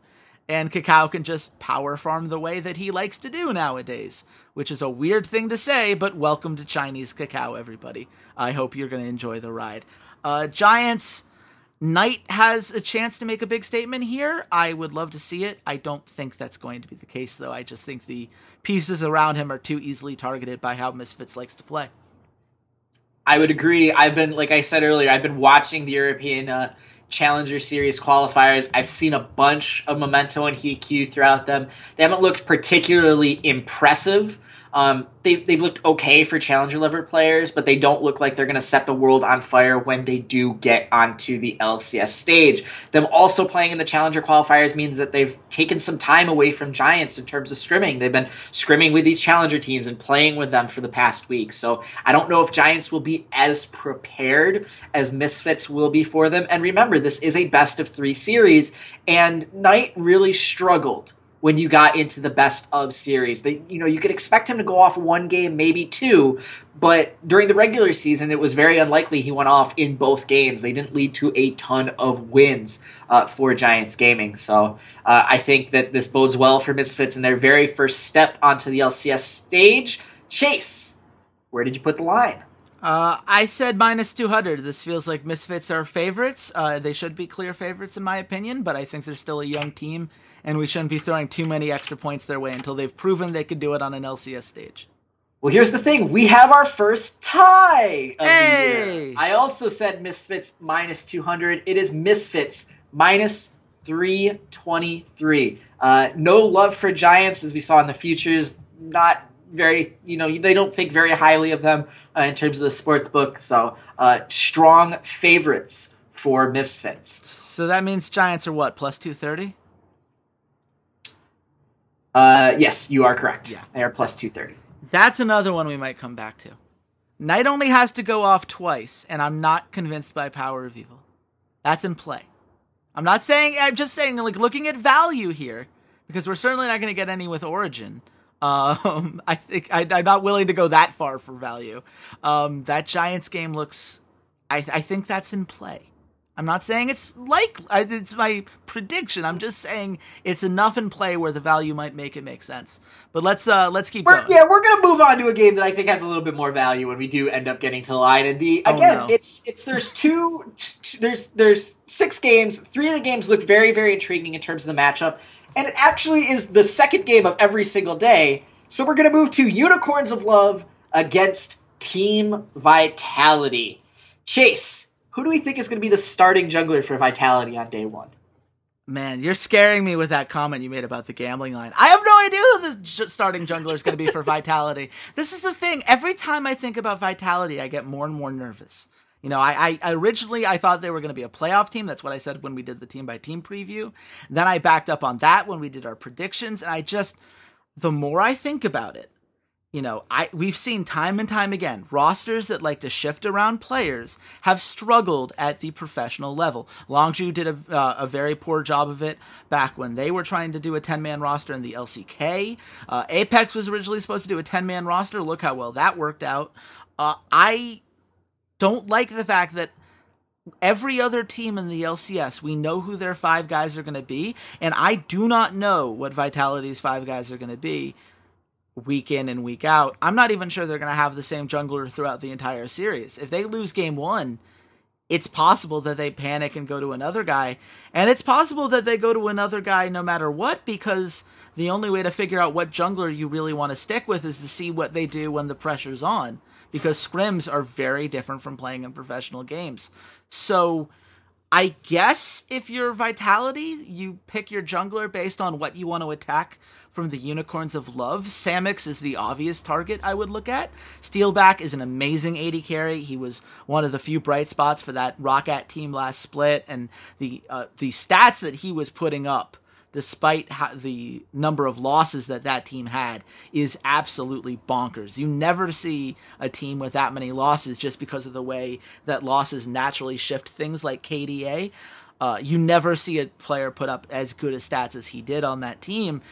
S2: And KaKAO can just power farm the way that he likes to do nowadays, which is a weird thing to say, but welcome to Chinese KaKAO, everybody. I hope you're going to enjoy the ride. Uh, Giants, Knight has a chance to make a big statement here. I would love to see it. I don't think that's going to be the case, though. I just think the pieces around him are too easily targeted by how Misfits likes to play.
S1: I would agree. I've been, like I said earlier, I've been watching the European uh, Challenger Series qualifiers. I've seen a bunch of Memento and HeatQ throughout them. They haven't looked particularly impressive, um, they, they've looked okay for challenger level players, but they don't look like they're going to set the world on fire when they do get onto the LCS stage. Them also playing in the challenger qualifiers means that they've taken some time away from Giants in terms of scrimming. They've been scrimming with these challenger teams and playing with them for the past week. So I don't know if Giants will be as prepared as Misfits will be for them. And remember, this is a best of three series, and Knight really struggled when you got into the best of series. You know, you could expect him to go off one game, maybe two, but during the regular season, it was very unlikely he went off in both games. They didn't lead to a ton of wins uh, for Giants Gaming. So uh, I think that this bodes well for Misfits in their very first step onto the LCS stage. Chase, where did you put the line?
S2: Uh, I said minus 200. This feels like Misfits are favorites. Uh, they should be clear favorites, in my opinion, but I think they're still a young team and we shouldn't be throwing too many extra points their way until they've proven they could do it on an LCS stage.
S1: Well, here's the thing: we have our first tie of hey! the year. I also said Misfits minus 200. It is Misfits minus 323. Uh, no love for Giants, as we saw in the futures. Not very, you know, they don't think very highly of them uh, in terms of the sports book. So, uh, strong favorites for Misfits.
S2: So that means Giants are what plus 230.
S1: Uh, yes, you are correct. Yeah. They are plus 230.
S2: That's another one we might come back to. Knight only has to go off twice, and I'm not convinced by Power of Evil. That's in play. I'm not saying, I'm just saying, like, looking at value here, because we're certainly not going to get any with Origen. Um, I think I, am not willing to go that far for value. Um, that Giants game looks, I, I think that's in play. I'm not saying it's like it's my prediction. I'm just saying it's enough in play where the value might make it make sense. But let's uh let's keep
S1: we're,
S2: going.
S1: Yeah, we're gonna move on to a game that I think has a little bit more value when we do end up getting to the line. And the oh, again, oh, no. it's it's there's two there's there's six games. Three of the games look very very intriguing in terms of the matchup, and it actually is the second game of every single day. So we're gonna move to Unicorns of Love against Team Vitality. Chase who do we think is going to be the starting jungler for Vitality on day one?
S2: Man, you're scaring me with that comment you made about the gambling line. I have no idea who the j- starting jungler is going to be for Vitality. This is the thing. Every time I think about Vitality, I get more and more nervous. You know, I, I originally I thought they were going to be a playoff team. That's what I said when we did the team by team preview. Then I backed up on that when we did our predictions, and I just the more I think about it, you know, I we've seen time and time again rosters that like to shift around players have struggled at the professional level. Longzhu did a, uh, a very poor job of it back when they were trying to do a 10 man roster in the LCK. Uh, Apex was originally supposed to do a 10 man roster. Look how well that worked out. Uh, I don't like the fact that every other team in the LCS, we know who their five guys are going to be, and I do not know what Vitality's five guys are going to be week in and week out. I'm not even sure they're going to have the same jungler throughout the entire series. If they lose game one, it's possible that they panic and go to another guy. And it's possible that they go to another guy no matter what, because the only way to figure out what jungler you really want to stick with is to see what they do when the pressure's on. Because scrims are very different from playing in professional games. So I guess if you're Vitality, you pick your jungler based on what you want to attack from the Unicorns of Love. Samux is the obvious target I would look at. Steelback is an amazing AD carry. He was one of the few bright spots for that ROCCAT team last split, and the uh, the stats that he was putting up, despite the number of losses that that team had, is absolutely bonkers. You never see a team with that many losses just because of the way that losses naturally shift things like KDA. uh, you never see a player put up as good a stats as he did on that team.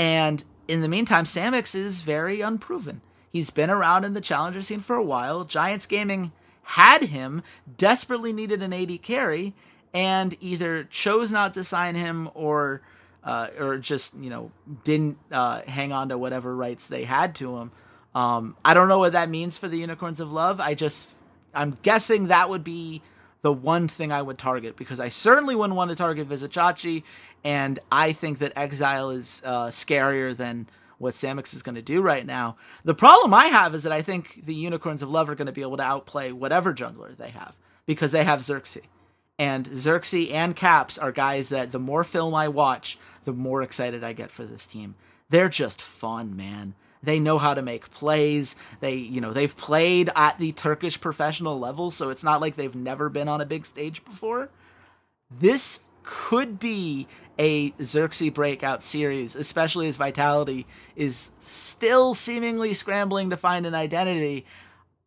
S2: And in the meantime, Samux is very unproven. He's been around in the challenger scene for a while. Giants Gaming had him, desperately needed an AD carry, and either chose not to sign him or uh, or just you know didn't uh, hang on to whatever rights they had to him. Um, I don't know what that means for the Unicorns of Love. I just I'm guessing that would be the one thing I would target because I certainly wouldn't want to target Vizicsacsi, and I think that Exileh is uh, scarier than what Samux is going to do right now. The problem I have is that I think the Unicorns of Love are going to be able to outplay whatever jungler they have because they have Xerxes. And Xerxes and Caps are guys that the more film I watch, the more excited I get for this team. They're just fun, man. They know how to make plays. They, you know, they've played at the Turkish professional level, so it's not like they've never been on a big stage before. This could be a Xerxes breakout series, especially as Vitality is still seemingly scrambling to find an identity.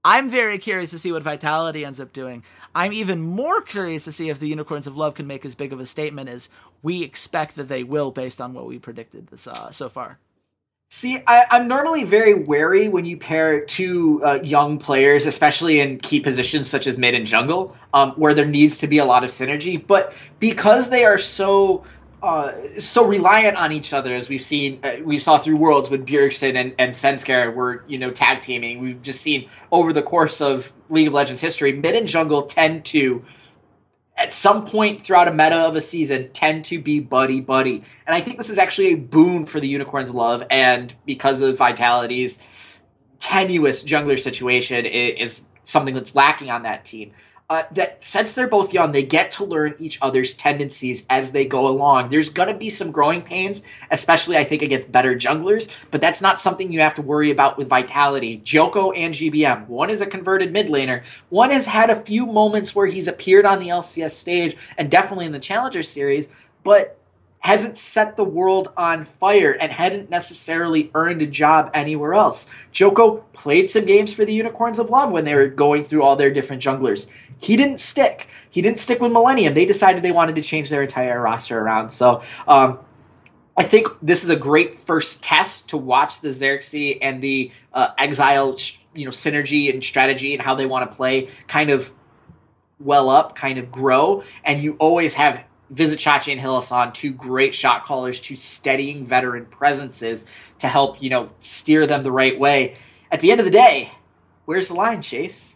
S2: I'm very curious to see what Vitality ends up doing. I'm even more curious to see if the Unicorns of Love can make as big of a statement as we expect that they will based on what we predicted this uh, so far.
S1: See, I, am normally very wary when you pair two uh, young players, especially in key positions such as mid and jungle, um, where there needs to be a lot of synergy. But because they are so uh, so reliant on each other, as we've seen, uh, we saw through Worlds when Bjergsen and, and Svenskeren were, you know, tag teaming. We've just seen over the course of League of Legends history, mid and jungle tend to, at some point throughout a meta of a season, tend to be buddy buddy. And I think this is actually a boon for the Unicorns' love, and because of Vitality's tenuous jungler situation, it is something that's lacking on that team uh, that since they're both young, they get to learn each other's tendencies as they go along. There's going to be some growing pains, especially I think against better junglers, but that's not something you have to worry about with Vitality. Djoko and GBM, one is a converted mid laner, one has had a few moments where he's appeared on the LCS stage and definitely in the Challenger Series, but hasn't set the world on fire and hadn't necessarily earned a job anywhere else. Djoko played some games for the Unicorns of Love when they were going through all their different junglers. He didn't stick. He didn't stick with Millennium. They decided they wanted to change their entire roster around. So, um, I think this is a great first test to watch the Xerxes and the uh, Exileh, you know, synergy and strategy and how they want to play kind of well up, kind of grow. And you always have Vizicsacsi and Hylissang, two great shot callers, two steadying veteran presences to help, you know, steer them the right way. At the end of the day, where's the line, Chase?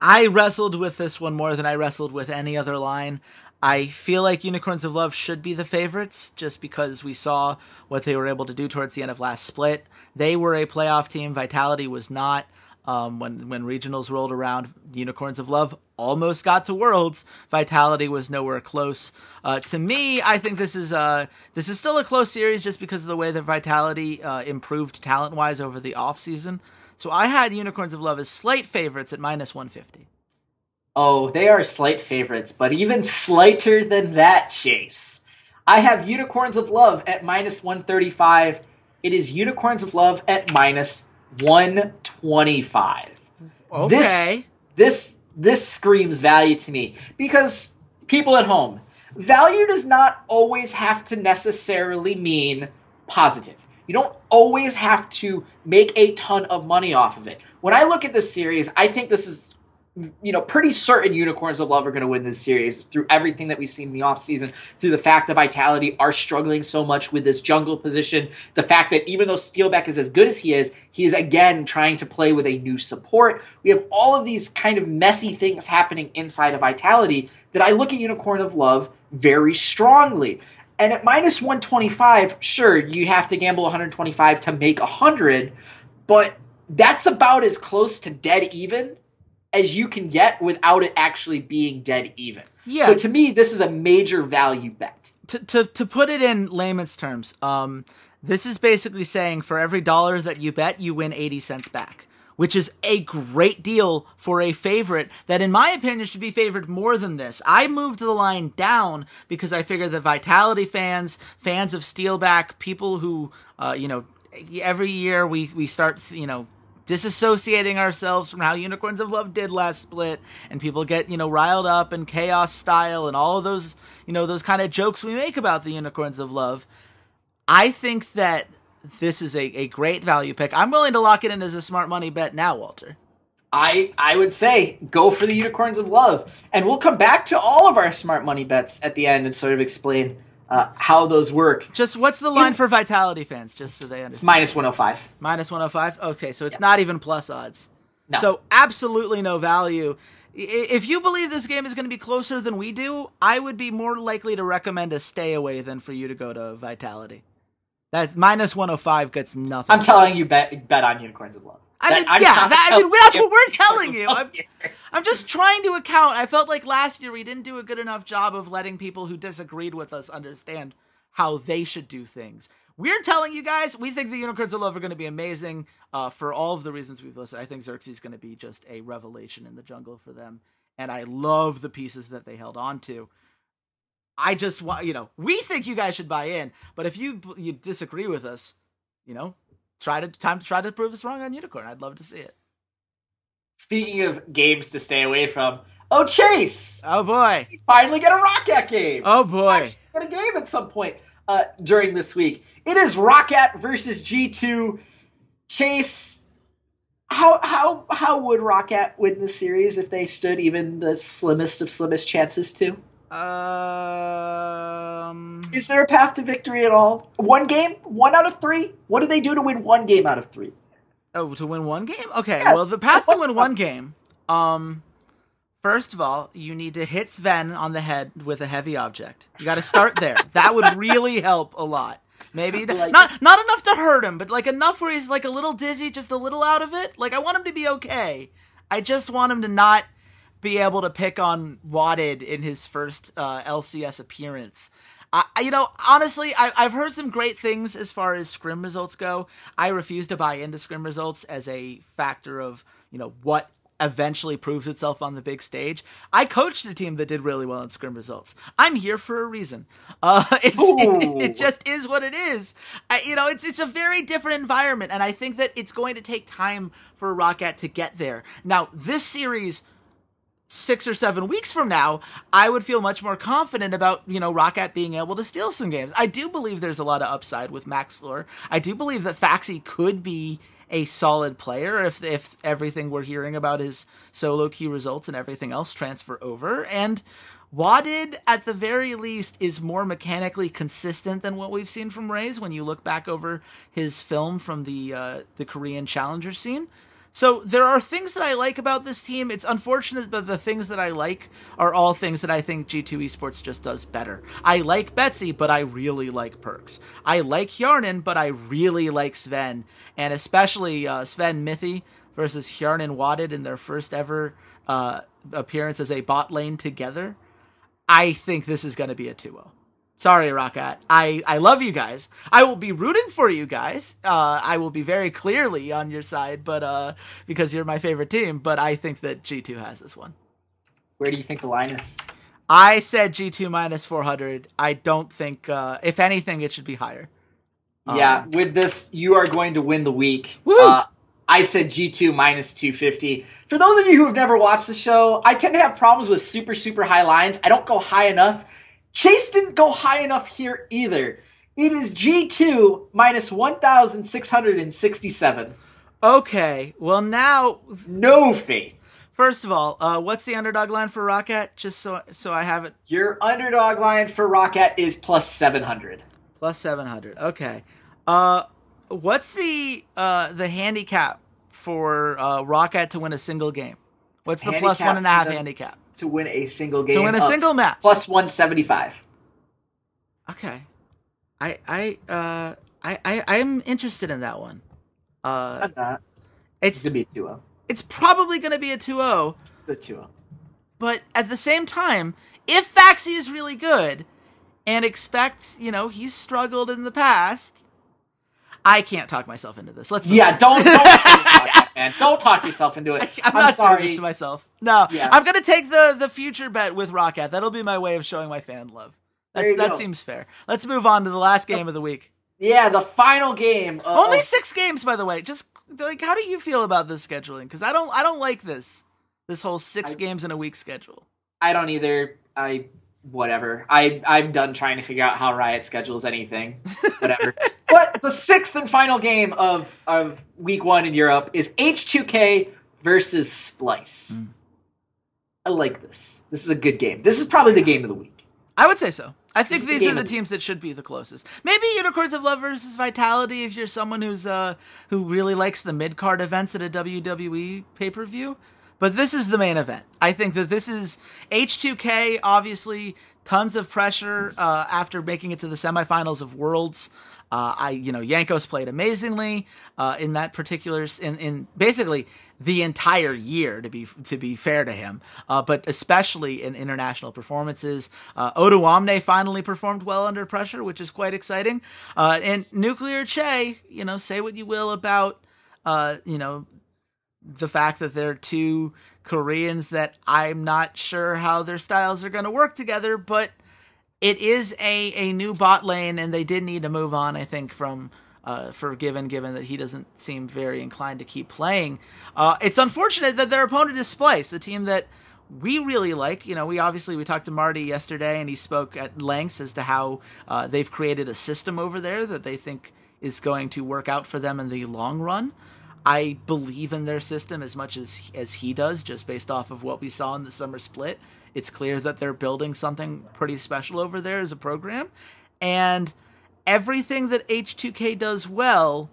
S2: I wrestled with this one more than I wrestled with any other line. I feel like Unicorns of Love should be the favorites just because we saw what they were able to do towards the end of last split. They were a playoff team, Vitality was not. Um, when when regionals rolled around, Unicorns of Love almost got to Worlds. Vitality was nowhere close. Uh, to me, I think this is uh, this is still a close series just because of the way that Vitality uh, improved talent wise over the off season. So I had Unicorns of Love as slight favorites at minus one fifty.
S1: Oh, they are slight favorites, but even slighter than that, Chase. I have Unicorns of Love at minus 135. It is Unicorns of Love at minus 125.
S2: Okay.
S1: This this this screams value to me because people at home, value does not always have to necessarily mean positive. You don't always have to make a ton of money off of it. When I look at this series, I think this is you know, pretty certain Unicorns of Love are going to win this series through everything that we've seen in the offseason, through the fact that Vitality are struggling so much with this jungle position, the fact that even though Steelback is as good as he is, he is again trying to play with a new support. We have all of these kind of messy things happening inside of Vitality that I look at Unicorn of Love very strongly. And at minus 125, sure, you have to gamble 125 to make 100, but that's about as close to dead even as you can get without it actually being dead even. Yeah. So to me, this is a major value bet.
S2: To to to put it in layman's terms, um, this is basically saying for every dollar that you bet, you win eighty cents back. Which is a great deal for a favorite that, in my opinion, should be favored more than this. I moved the line down because I figured the Vitality fans, fans of Steelback, people who, uh, you know, every year we, we start, you know, disassociating ourselves from how Unicorns of Love did last split, and people get you know riled up and chaos style and all of those you know those kind of jokes we make about the Unicorns of Love. I think that this is a, a great value pick. I'm willing to lock it in as a smart money bet now, Walter.
S1: I I would say go for the Unicorns of Love, and we'll come back to all of our smart money bets at the end and sort of explain uh, how those work.
S2: Just what's the line for Vitality fans, just so they understand?
S1: minus 105.
S2: Minus 105? Okay, so it's yeah. not even plus odds.
S1: No.
S2: So absolutely no value. If you believe this game is going to be closer than we do, I would be more likely to recommend a stay away than for you to go to Vitality. That minus 105 gets nothing.
S1: I'm telling you, bet bet on Unicorns of Love.
S2: I mean, that, yeah, that, I mean, that's what we're telling you. I'm, I'm just trying to account. I felt like last year we didn't do a good enough job of letting people who disagreed with us understand how they should do things. We're telling you guys, we think the Unicorns of Love are going to be amazing uh, for all of the reasons we've listed. I think Xerxes is going to be just a revelation in the jungle for them. And I love the pieces that they held on to. I just want, you know, we think you guys should buy in, but if you you disagree with us, you know, try to time to try to prove us wrong on Unicorn. I'd love to see it.
S1: Speaking of games to stay away from, oh Chase!
S2: Oh boy,
S1: he's finally get a ROCCAT game.
S2: Oh boy,
S1: get a game at some point uh, during this week. It is ROCCAT versus G two. Chase, how how how would ROCCAT win the series if they stood even the slimmest of slimmest chances to?
S2: Um,
S1: is there a path to victory at all? One game, one out of three. What do they do to win one game out of three?
S2: Oh, to win one game? Okay. Yeah, well, the path to win one game. Um, first of all, you need to hit Zven on the head with a heavy object. You got to start there. that would really help a lot. Maybe like, not not enough to hurt him, but like enough where he's like a little dizzy, just a little out of it. Like I want him to be okay. I just want him to not be able to pick on Wadid in his first uh, LCS appearance. I, you know, honestly, I, have heard some great things as far as scrim results go. I refuse to buy into scrim results as a factor of you know what eventually proves itself on the big stage. I coached a team that did really well in scrim results. I'm here for a reason. Uh, it's it, it, just is what it is. I, you know, it's it's a very different environment, and I think that it's going to take time for ROCCAT to get there. Now, this series six or seven weeks from now, I would feel much more confident about, you know, ROCCAT being able to steal some games. I do believe there's a lot of upside with Maxlore. I do believe that Phaxi could be a solid player if if everything we're hearing about his solo queue results and everything else transfer over. And Wadid, at the very least, is more mechanically consistent than what we've seen from Rays when you look back over his film from the uh, the Korean Challenger scene. So there are things that I like about this team. It's unfortunate that the things that I like are all things that I think G2 Esports just does better. I like Betsy, but I really like Perkz. I like Hjärnan, but I really like Zven, and especially uh, Zven Mithy versus Hjärnan Wadid in their first ever uh, appearance as a bot lane together. I think this is going to be a 2-0. Sorry, ROCCAT. I, I love you guys. I will be rooting for you guys. Uh, I will be very clearly on your side, but uh, because you're my favorite team. But I think that G2 has this one.
S1: Where do you think the line is?
S2: I said G2 minus 400. I don't think, uh, if anything, it should be higher.
S1: Yeah, um, with this, you are going to win the week. Uh, I said G2 minus 250. For those of you who have never watched the show, I tend to have problems with super, super high lines. I don't go high enough. Chase didn't go high enough here either. It is G2 minus 1,667.
S2: Okay, well now
S1: no faith.
S2: First of all, uh, what's the underdog line for ROCCAT? Just so so I have it.
S1: Your underdog line for ROCCAT is plus 700.
S2: Plus 700. Okay. Uh, what's the uh the handicap for uh, ROCCAT to win a single game? What's the handicap plus one and a half handicap?
S1: To win a single game.
S2: To win a single map.
S1: Plus 175.
S2: Okay. I I uh I, I I'm interested in that one. Uh
S1: not.
S2: It's,
S1: it's gonna be a 2
S2: It's probably gonna be a 2
S1: The 2
S2: But at the same time, if Phaxi is really good and expects, you know, he's struggled in the past, I can't talk myself into this. Let's
S1: yeah, don't don't, talk, man. don't talk yourself into it.
S2: I, am not sorry. to myself. No, yeah. I'm gonna take the the future bet with ROCCAT. That'll be my way of showing my fan love. That's, that go. seems fair. Let's move on to the last game of the week.
S1: Yeah, the final game.
S2: Only six games, by the way. Just like how do you feel about this scheduling? Because I don't I don't like this this whole six I, games in a week schedule.
S1: I don't either. I whatever. I I'm done trying to figure out how Riot schedules anything. Whatever. but the sixth and final game of of week one in Europe is H2K versus Splyce. Mm. I like this. This is a good game. This is probably the game of the week.
S2: I would say so. I think these the are the teams that should be the closest. Maybe Unicorns of Love versus Vitality if you're someone who's uh who really likes the mid card events at a WWE pay per view. But this is the main event. I think that this is H2K. Obviously, tons of pressure uh, after making it to the semifinals of Worlds. Uh, I, you know, Jankos played amazingly uh, in that particular in in basically the entire year to be to be fair to him, uh, but especially in international performances. Uh, Odoamne finally performed well under pressure, which is quite exciting. Uh, and Nuclear Chei, you know, say what you will about uh, you know the fact that they're two Koreans that I'm not sure how their styles are going to work together, but it is a, a new bot lane, and they did need to move on, I think, from uh, Forgiven, given given that he doesn't seem very inclined to keep playing. Uh, it's unfortunate that their opponent is Splyce, a team that we really like. You know, we obviously we talked to Marty yesterday, and he spoke at lengths as to how uh, they've created a system over there that they think is going to work out for them in the long run. I believe in their system as much as as he does, just based off of what we saw in the summer split. It's clear that they're building something pretty special over there as a program, and everything that H2K does well,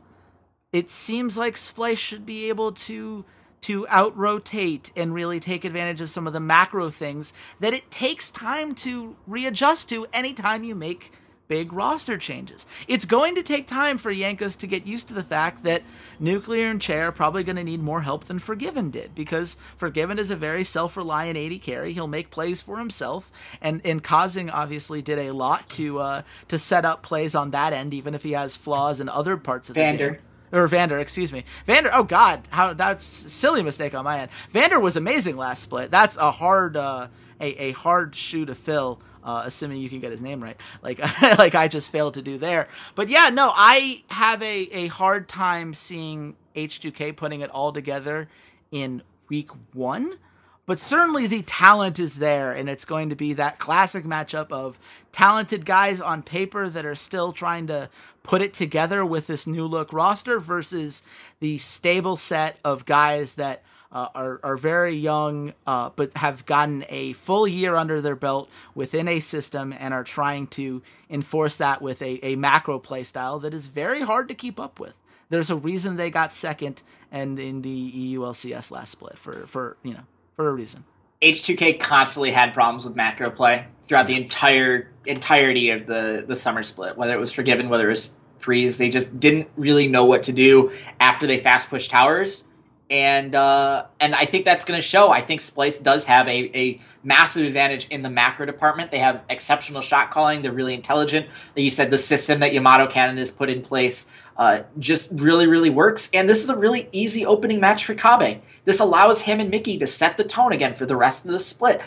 S2: it seems like Splyce should be able to to out rotate and really take advantage of some of the macro things that it takes time to readjust to anytime you make big roster changes. It's going to take time for Jankos to get used to the fact that Nuclear and Chei are probably going to need more help than Forgiven did because Forgiven is a very self-reliant 80 carry. He'll make plays for himself, and and Causing obviously did a lot to uh, to set up plays on that end, even if he has flaws in other parts of
S1: Vander.
S2: the game or Vander, excuse me. Vander, oh god, how that's silly mistake on my end. Vander was amazing last split. That's a hard uh, a, a hard shoe to fill uh, assuming you can get his name right, like like I just failed to do there. But yeah, no, I have a, a hard time seeing H2K putting it all together in week one. But certainly the talent is there, and it's going to be that classic matchup of talented guys on paper that are still trying to put it together with this new look roster versus the stable set of guys that uh, are are very young, uh, but have gotten a full year under their belt within a system and are trying to enforce that with a, a macro play style that is very hard to keep up with. There's a reason they got second and in the EULCS last split for for you know for a reason.
S1: H2K constantly had problems with macro play throughout the entire entirety of the the summer split, whether it was forgiven, whether it was freeze. They just didn't really know what to do after they fast pushed towers and uh, and I think that's going to show. I think Splyce does have a, a massive advantage in the macro department. They have exceptional shot calling. They're really intelligent. Like you said, the system that Yamato Cannon has put in place uh, just really, really works. And this is a really easy opening match for Kobbe. This allows him and Mikyx to set the tone again for the rest of the split.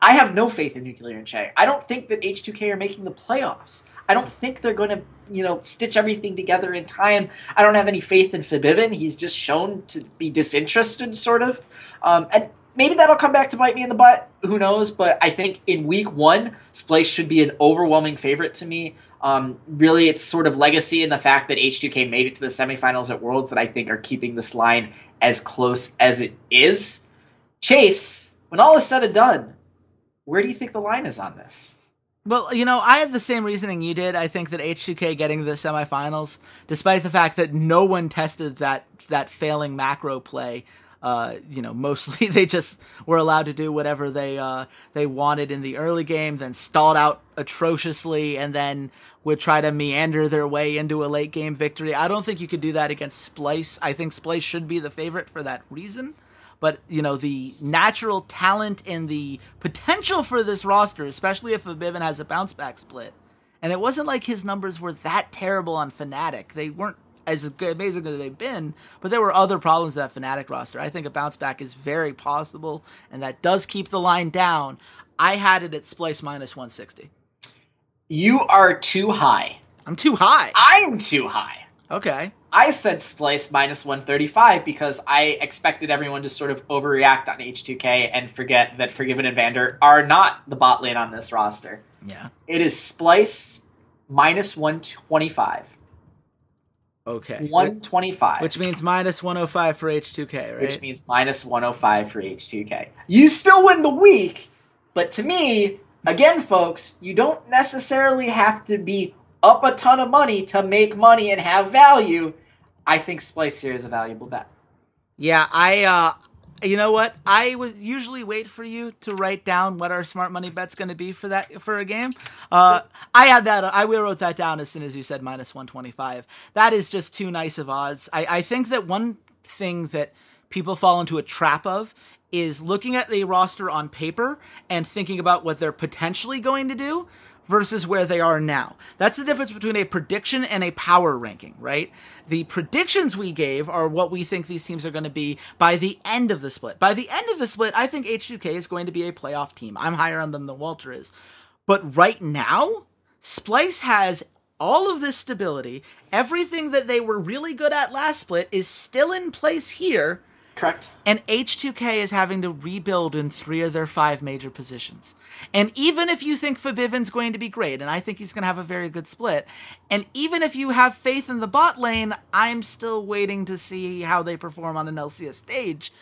S1: I have no faith in Nuclear and Chei. I don't think that H2K are making the playoffs. I don't think they're going to, you know, stitch everything together in time. I don't have any faith in Forgiven. He's just shown to be disinterested, sort of. Um, and maybe that'll come back to bite me in the butt. Who knows? But I think in week one, Splyce should be an overwhelming favorite to me. Um, really, it's sort of legacy in the fact that H2K made it to the semifinals at Worlds that I think are keeping this line as close as it is. Chase, when all is said and done, where do you think the line is on this?
S2: Well, you know, I had the same reasoning you did. I think that H2K getting the semifinals, despite the fact that no one tested that that failing macro play, uh, you know, mostly they just were allowed to do whatever they uh, they wanted in the early game, then stalled out atrociously, and then would try to meander their way into a late game victory. I don't think you could do that against Splyce. I think Splyce should be the favorite for that reason but you know the natural talent and the potential for this roster, especially if Forgiven has a bounce back split. And it wasn't like his numbers were that terrible on Fnatic. They weren't as amazing as they've been, but there were other problems with that Fnatic roster. I think a bounce back is very possible, and that does keep the line down. I had it at Splyce minus 160.
S1: You are too high.
S2: I'm too high.
S1: I'm too high.
S2: Okay.
S1: I said Splyce minus 135 because I expected everyone to sort of overreact on H2K and forget that Forgiven and Vander are not the bot lane on this roster.
S2: Yeah.
S1: It is Splyce minus 125.
S2: Okay.
S1: 125.
S2: Which means minus 105 for H2K, right?
S1: Which means minus 105 for H2K. You still win the week, but to me, again, folks, you don't necessarily have to be up a ton of money to make money and have value. I think Splyce here is a valuable bet.
S2: Yeah, I uh you know what? I would usually wait for you to write down what our smart money bet's going to be for that for a game. Uh, I had that. I wrote that down as soon as you said minus one twenty five. That is just too nice of odds. I, I think that one thing that people fall into a trap of is looking at a roster on paper and thinking about what they're potentially going to do versus where they are now. That's the difference between a prediction and a power ranking, right? The predictions we gave are what we think these teams are going to be by the end of the split. By the end of the split, I think H2K is going to be a playoff team. I'm higher on them than Walter is. But right now, Splyce has all of this stability. Everything that they were really good at last split is still in place here
S1: Correct.
S2: And H2K is having to rebuild in three of their five major positions. And even if you think Febiven's going to be great, and I think he's going to have a very good split, and even if you have faith in the bot lane, I'm still waiting to see how they perform on an LCS stage.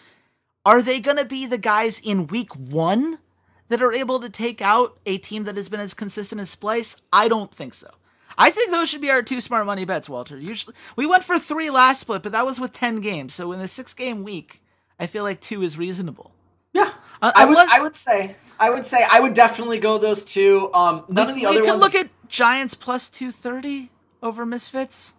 S2: Are they going to be the guys in week one that are able to take out a team that has been as consistent as Splyce? I don't think so. I think those should be our two smart money bets, Walter. Usually we went for three last split, but that was with ten games. So in a six game week, I feel like two is reasonable.
S1: Yeah, uh, I would. I would say. I would say. I would definitely go those two. Um, none
S2: we,
S1: of the other.
S2: We
S1: could
S2: look at Giants plus two thirty over Misfits.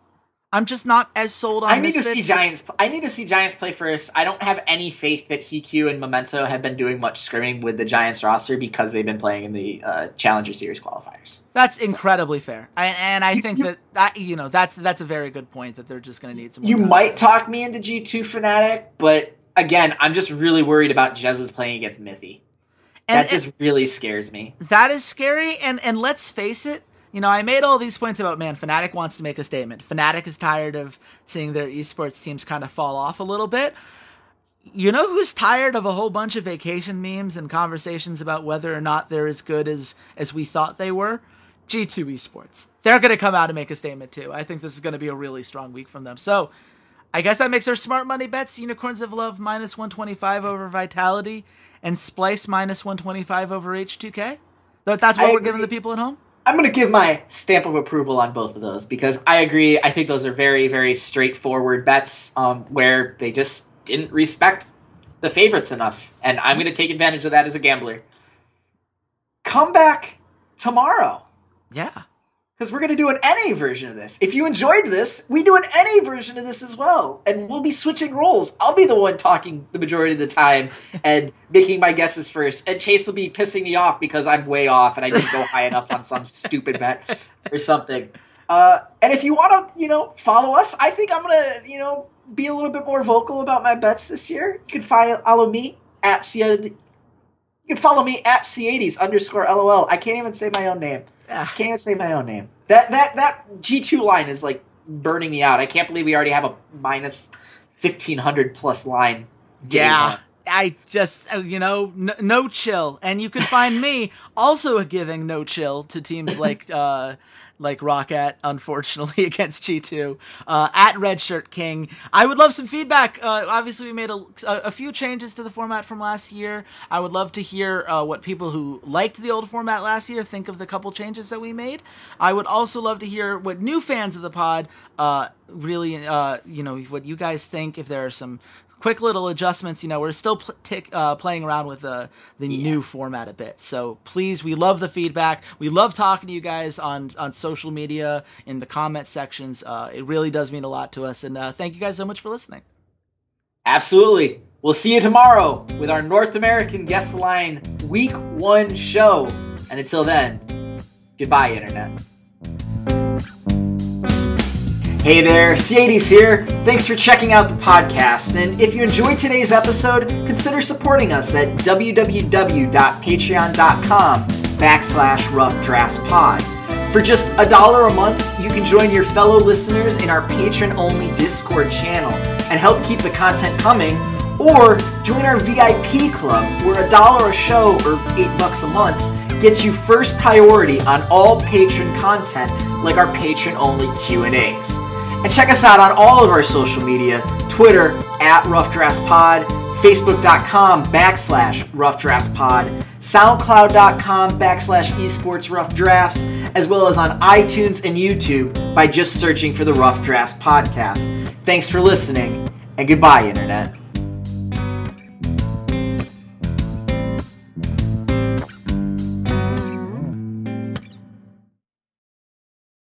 S2: I'm just not as sold on.
S1: I need
S2: Misfits.
S1: to see Giants. I need to see Giants play first. I don't have any faith that Hiku and Memento have been doing much scrimming with the Giants roster because they've been playing in the uh, Challenger Series qualifiers.
S2: That's incredibly fair, I, and I you, think you, that that you know that's that's a very good point that they're just going to need some.
S1: You might talk me into G two Fnatic, but again, I'm just really worried about Jesiz playing against Mithy. And that just really scares me.
S2: That is scary, and and let's face it, you know, I made all these points about man, Fnatic wants to make a statement. Fnatic is tired of seeing their esports teams kind of fall off a little bit. You know who's tired of a whole bunch of vacation memes and conversations about whether or not they're as good as as we thought they were? G2 Esports. They're going to come out and make a statement too. I think this is going to be a really strong week from them. So, I guess that makes our smart money bets Unicorns of Love minus 125 over Vitality and Splyce minus 125 over H2K. That's what I we're agree. giving the people at home?
S1: I'm going to give my stamp of approval on both of those because I agree. I think those are very, very straightforward bets um, where they just didn't respect the favorites enough. And I'm going to take advantage of that as a gambler. Come back tomorrow.
S2: Yeah
S1: because we're going to do an NA version of this. If you enjoyed this, we do an NA version of this as well, and we'll be switching roles. I'll be the one talking the majority of the time and making my guesses first, and Chase will be pissing me off because I'm way off and I didn't go high enough on some stupid bet or something. Uh, and if you want to, you know, follow us, I think I'm gonna, you know, be a little bit more vocal about my bets this year. You can find follow me at C. You can follow me at Ceades underscore LOL. I can't even say my own name. Can't say my own name. That that that G two line is like burning me out. I can't believe we already have a minus fifteen hundred plus line.
S2: Yeah. I just, uh, you know, no, no, chill. And you can find me also giving no chill to teams like uh, like ROCCAT, unfortunately, against G2 uh, at Redshirt King. I would love some feedback. Uh, obviously, we made a, a, few changes to the format from last year. I would love to hear uh, what people who liked the old format last year think of the couple changes that we made. I would also love to hear what new fans of the pod uh, really, uh, you know, what you guys think. If there are some quick little adjustments. You know, we're still pl- t- uh, playing around with the the yeah. new format a bit. So please, we love the feedback. We love talking to you guys on on social media in the comment sections. Uh, it really does mean a lot to us. And uh, thank you guys so much for listening.
S1: Absolutely. We'll see you tomorrow with our North American Guest Line Week One show. And until then, goodbye, Internet. Hey there, Ceades here. Thanks for checking out the podcast. And if you enjoyed today's episode, consider supporting us at www.patreon.com backslash rough pod. For just a dollar a month, you can join your fellow listeners in our patron only Discord channel and help keep the content coming. Or join our VIP club, where a dollar a show or eight bucks a month gets you first priority on all patron content, like our patron only Q and A's. And check us out on all of our social media: Twitter at Rough Drafts Pod, Facebook.com backslash Rough Drafts Pod, SoundCloud.com backslash Esports Rough Drafts, as well as on iTunes and YouTube by just searching for the Rough Drafts Podcast. Thanks for listening, and goodbye, Internet.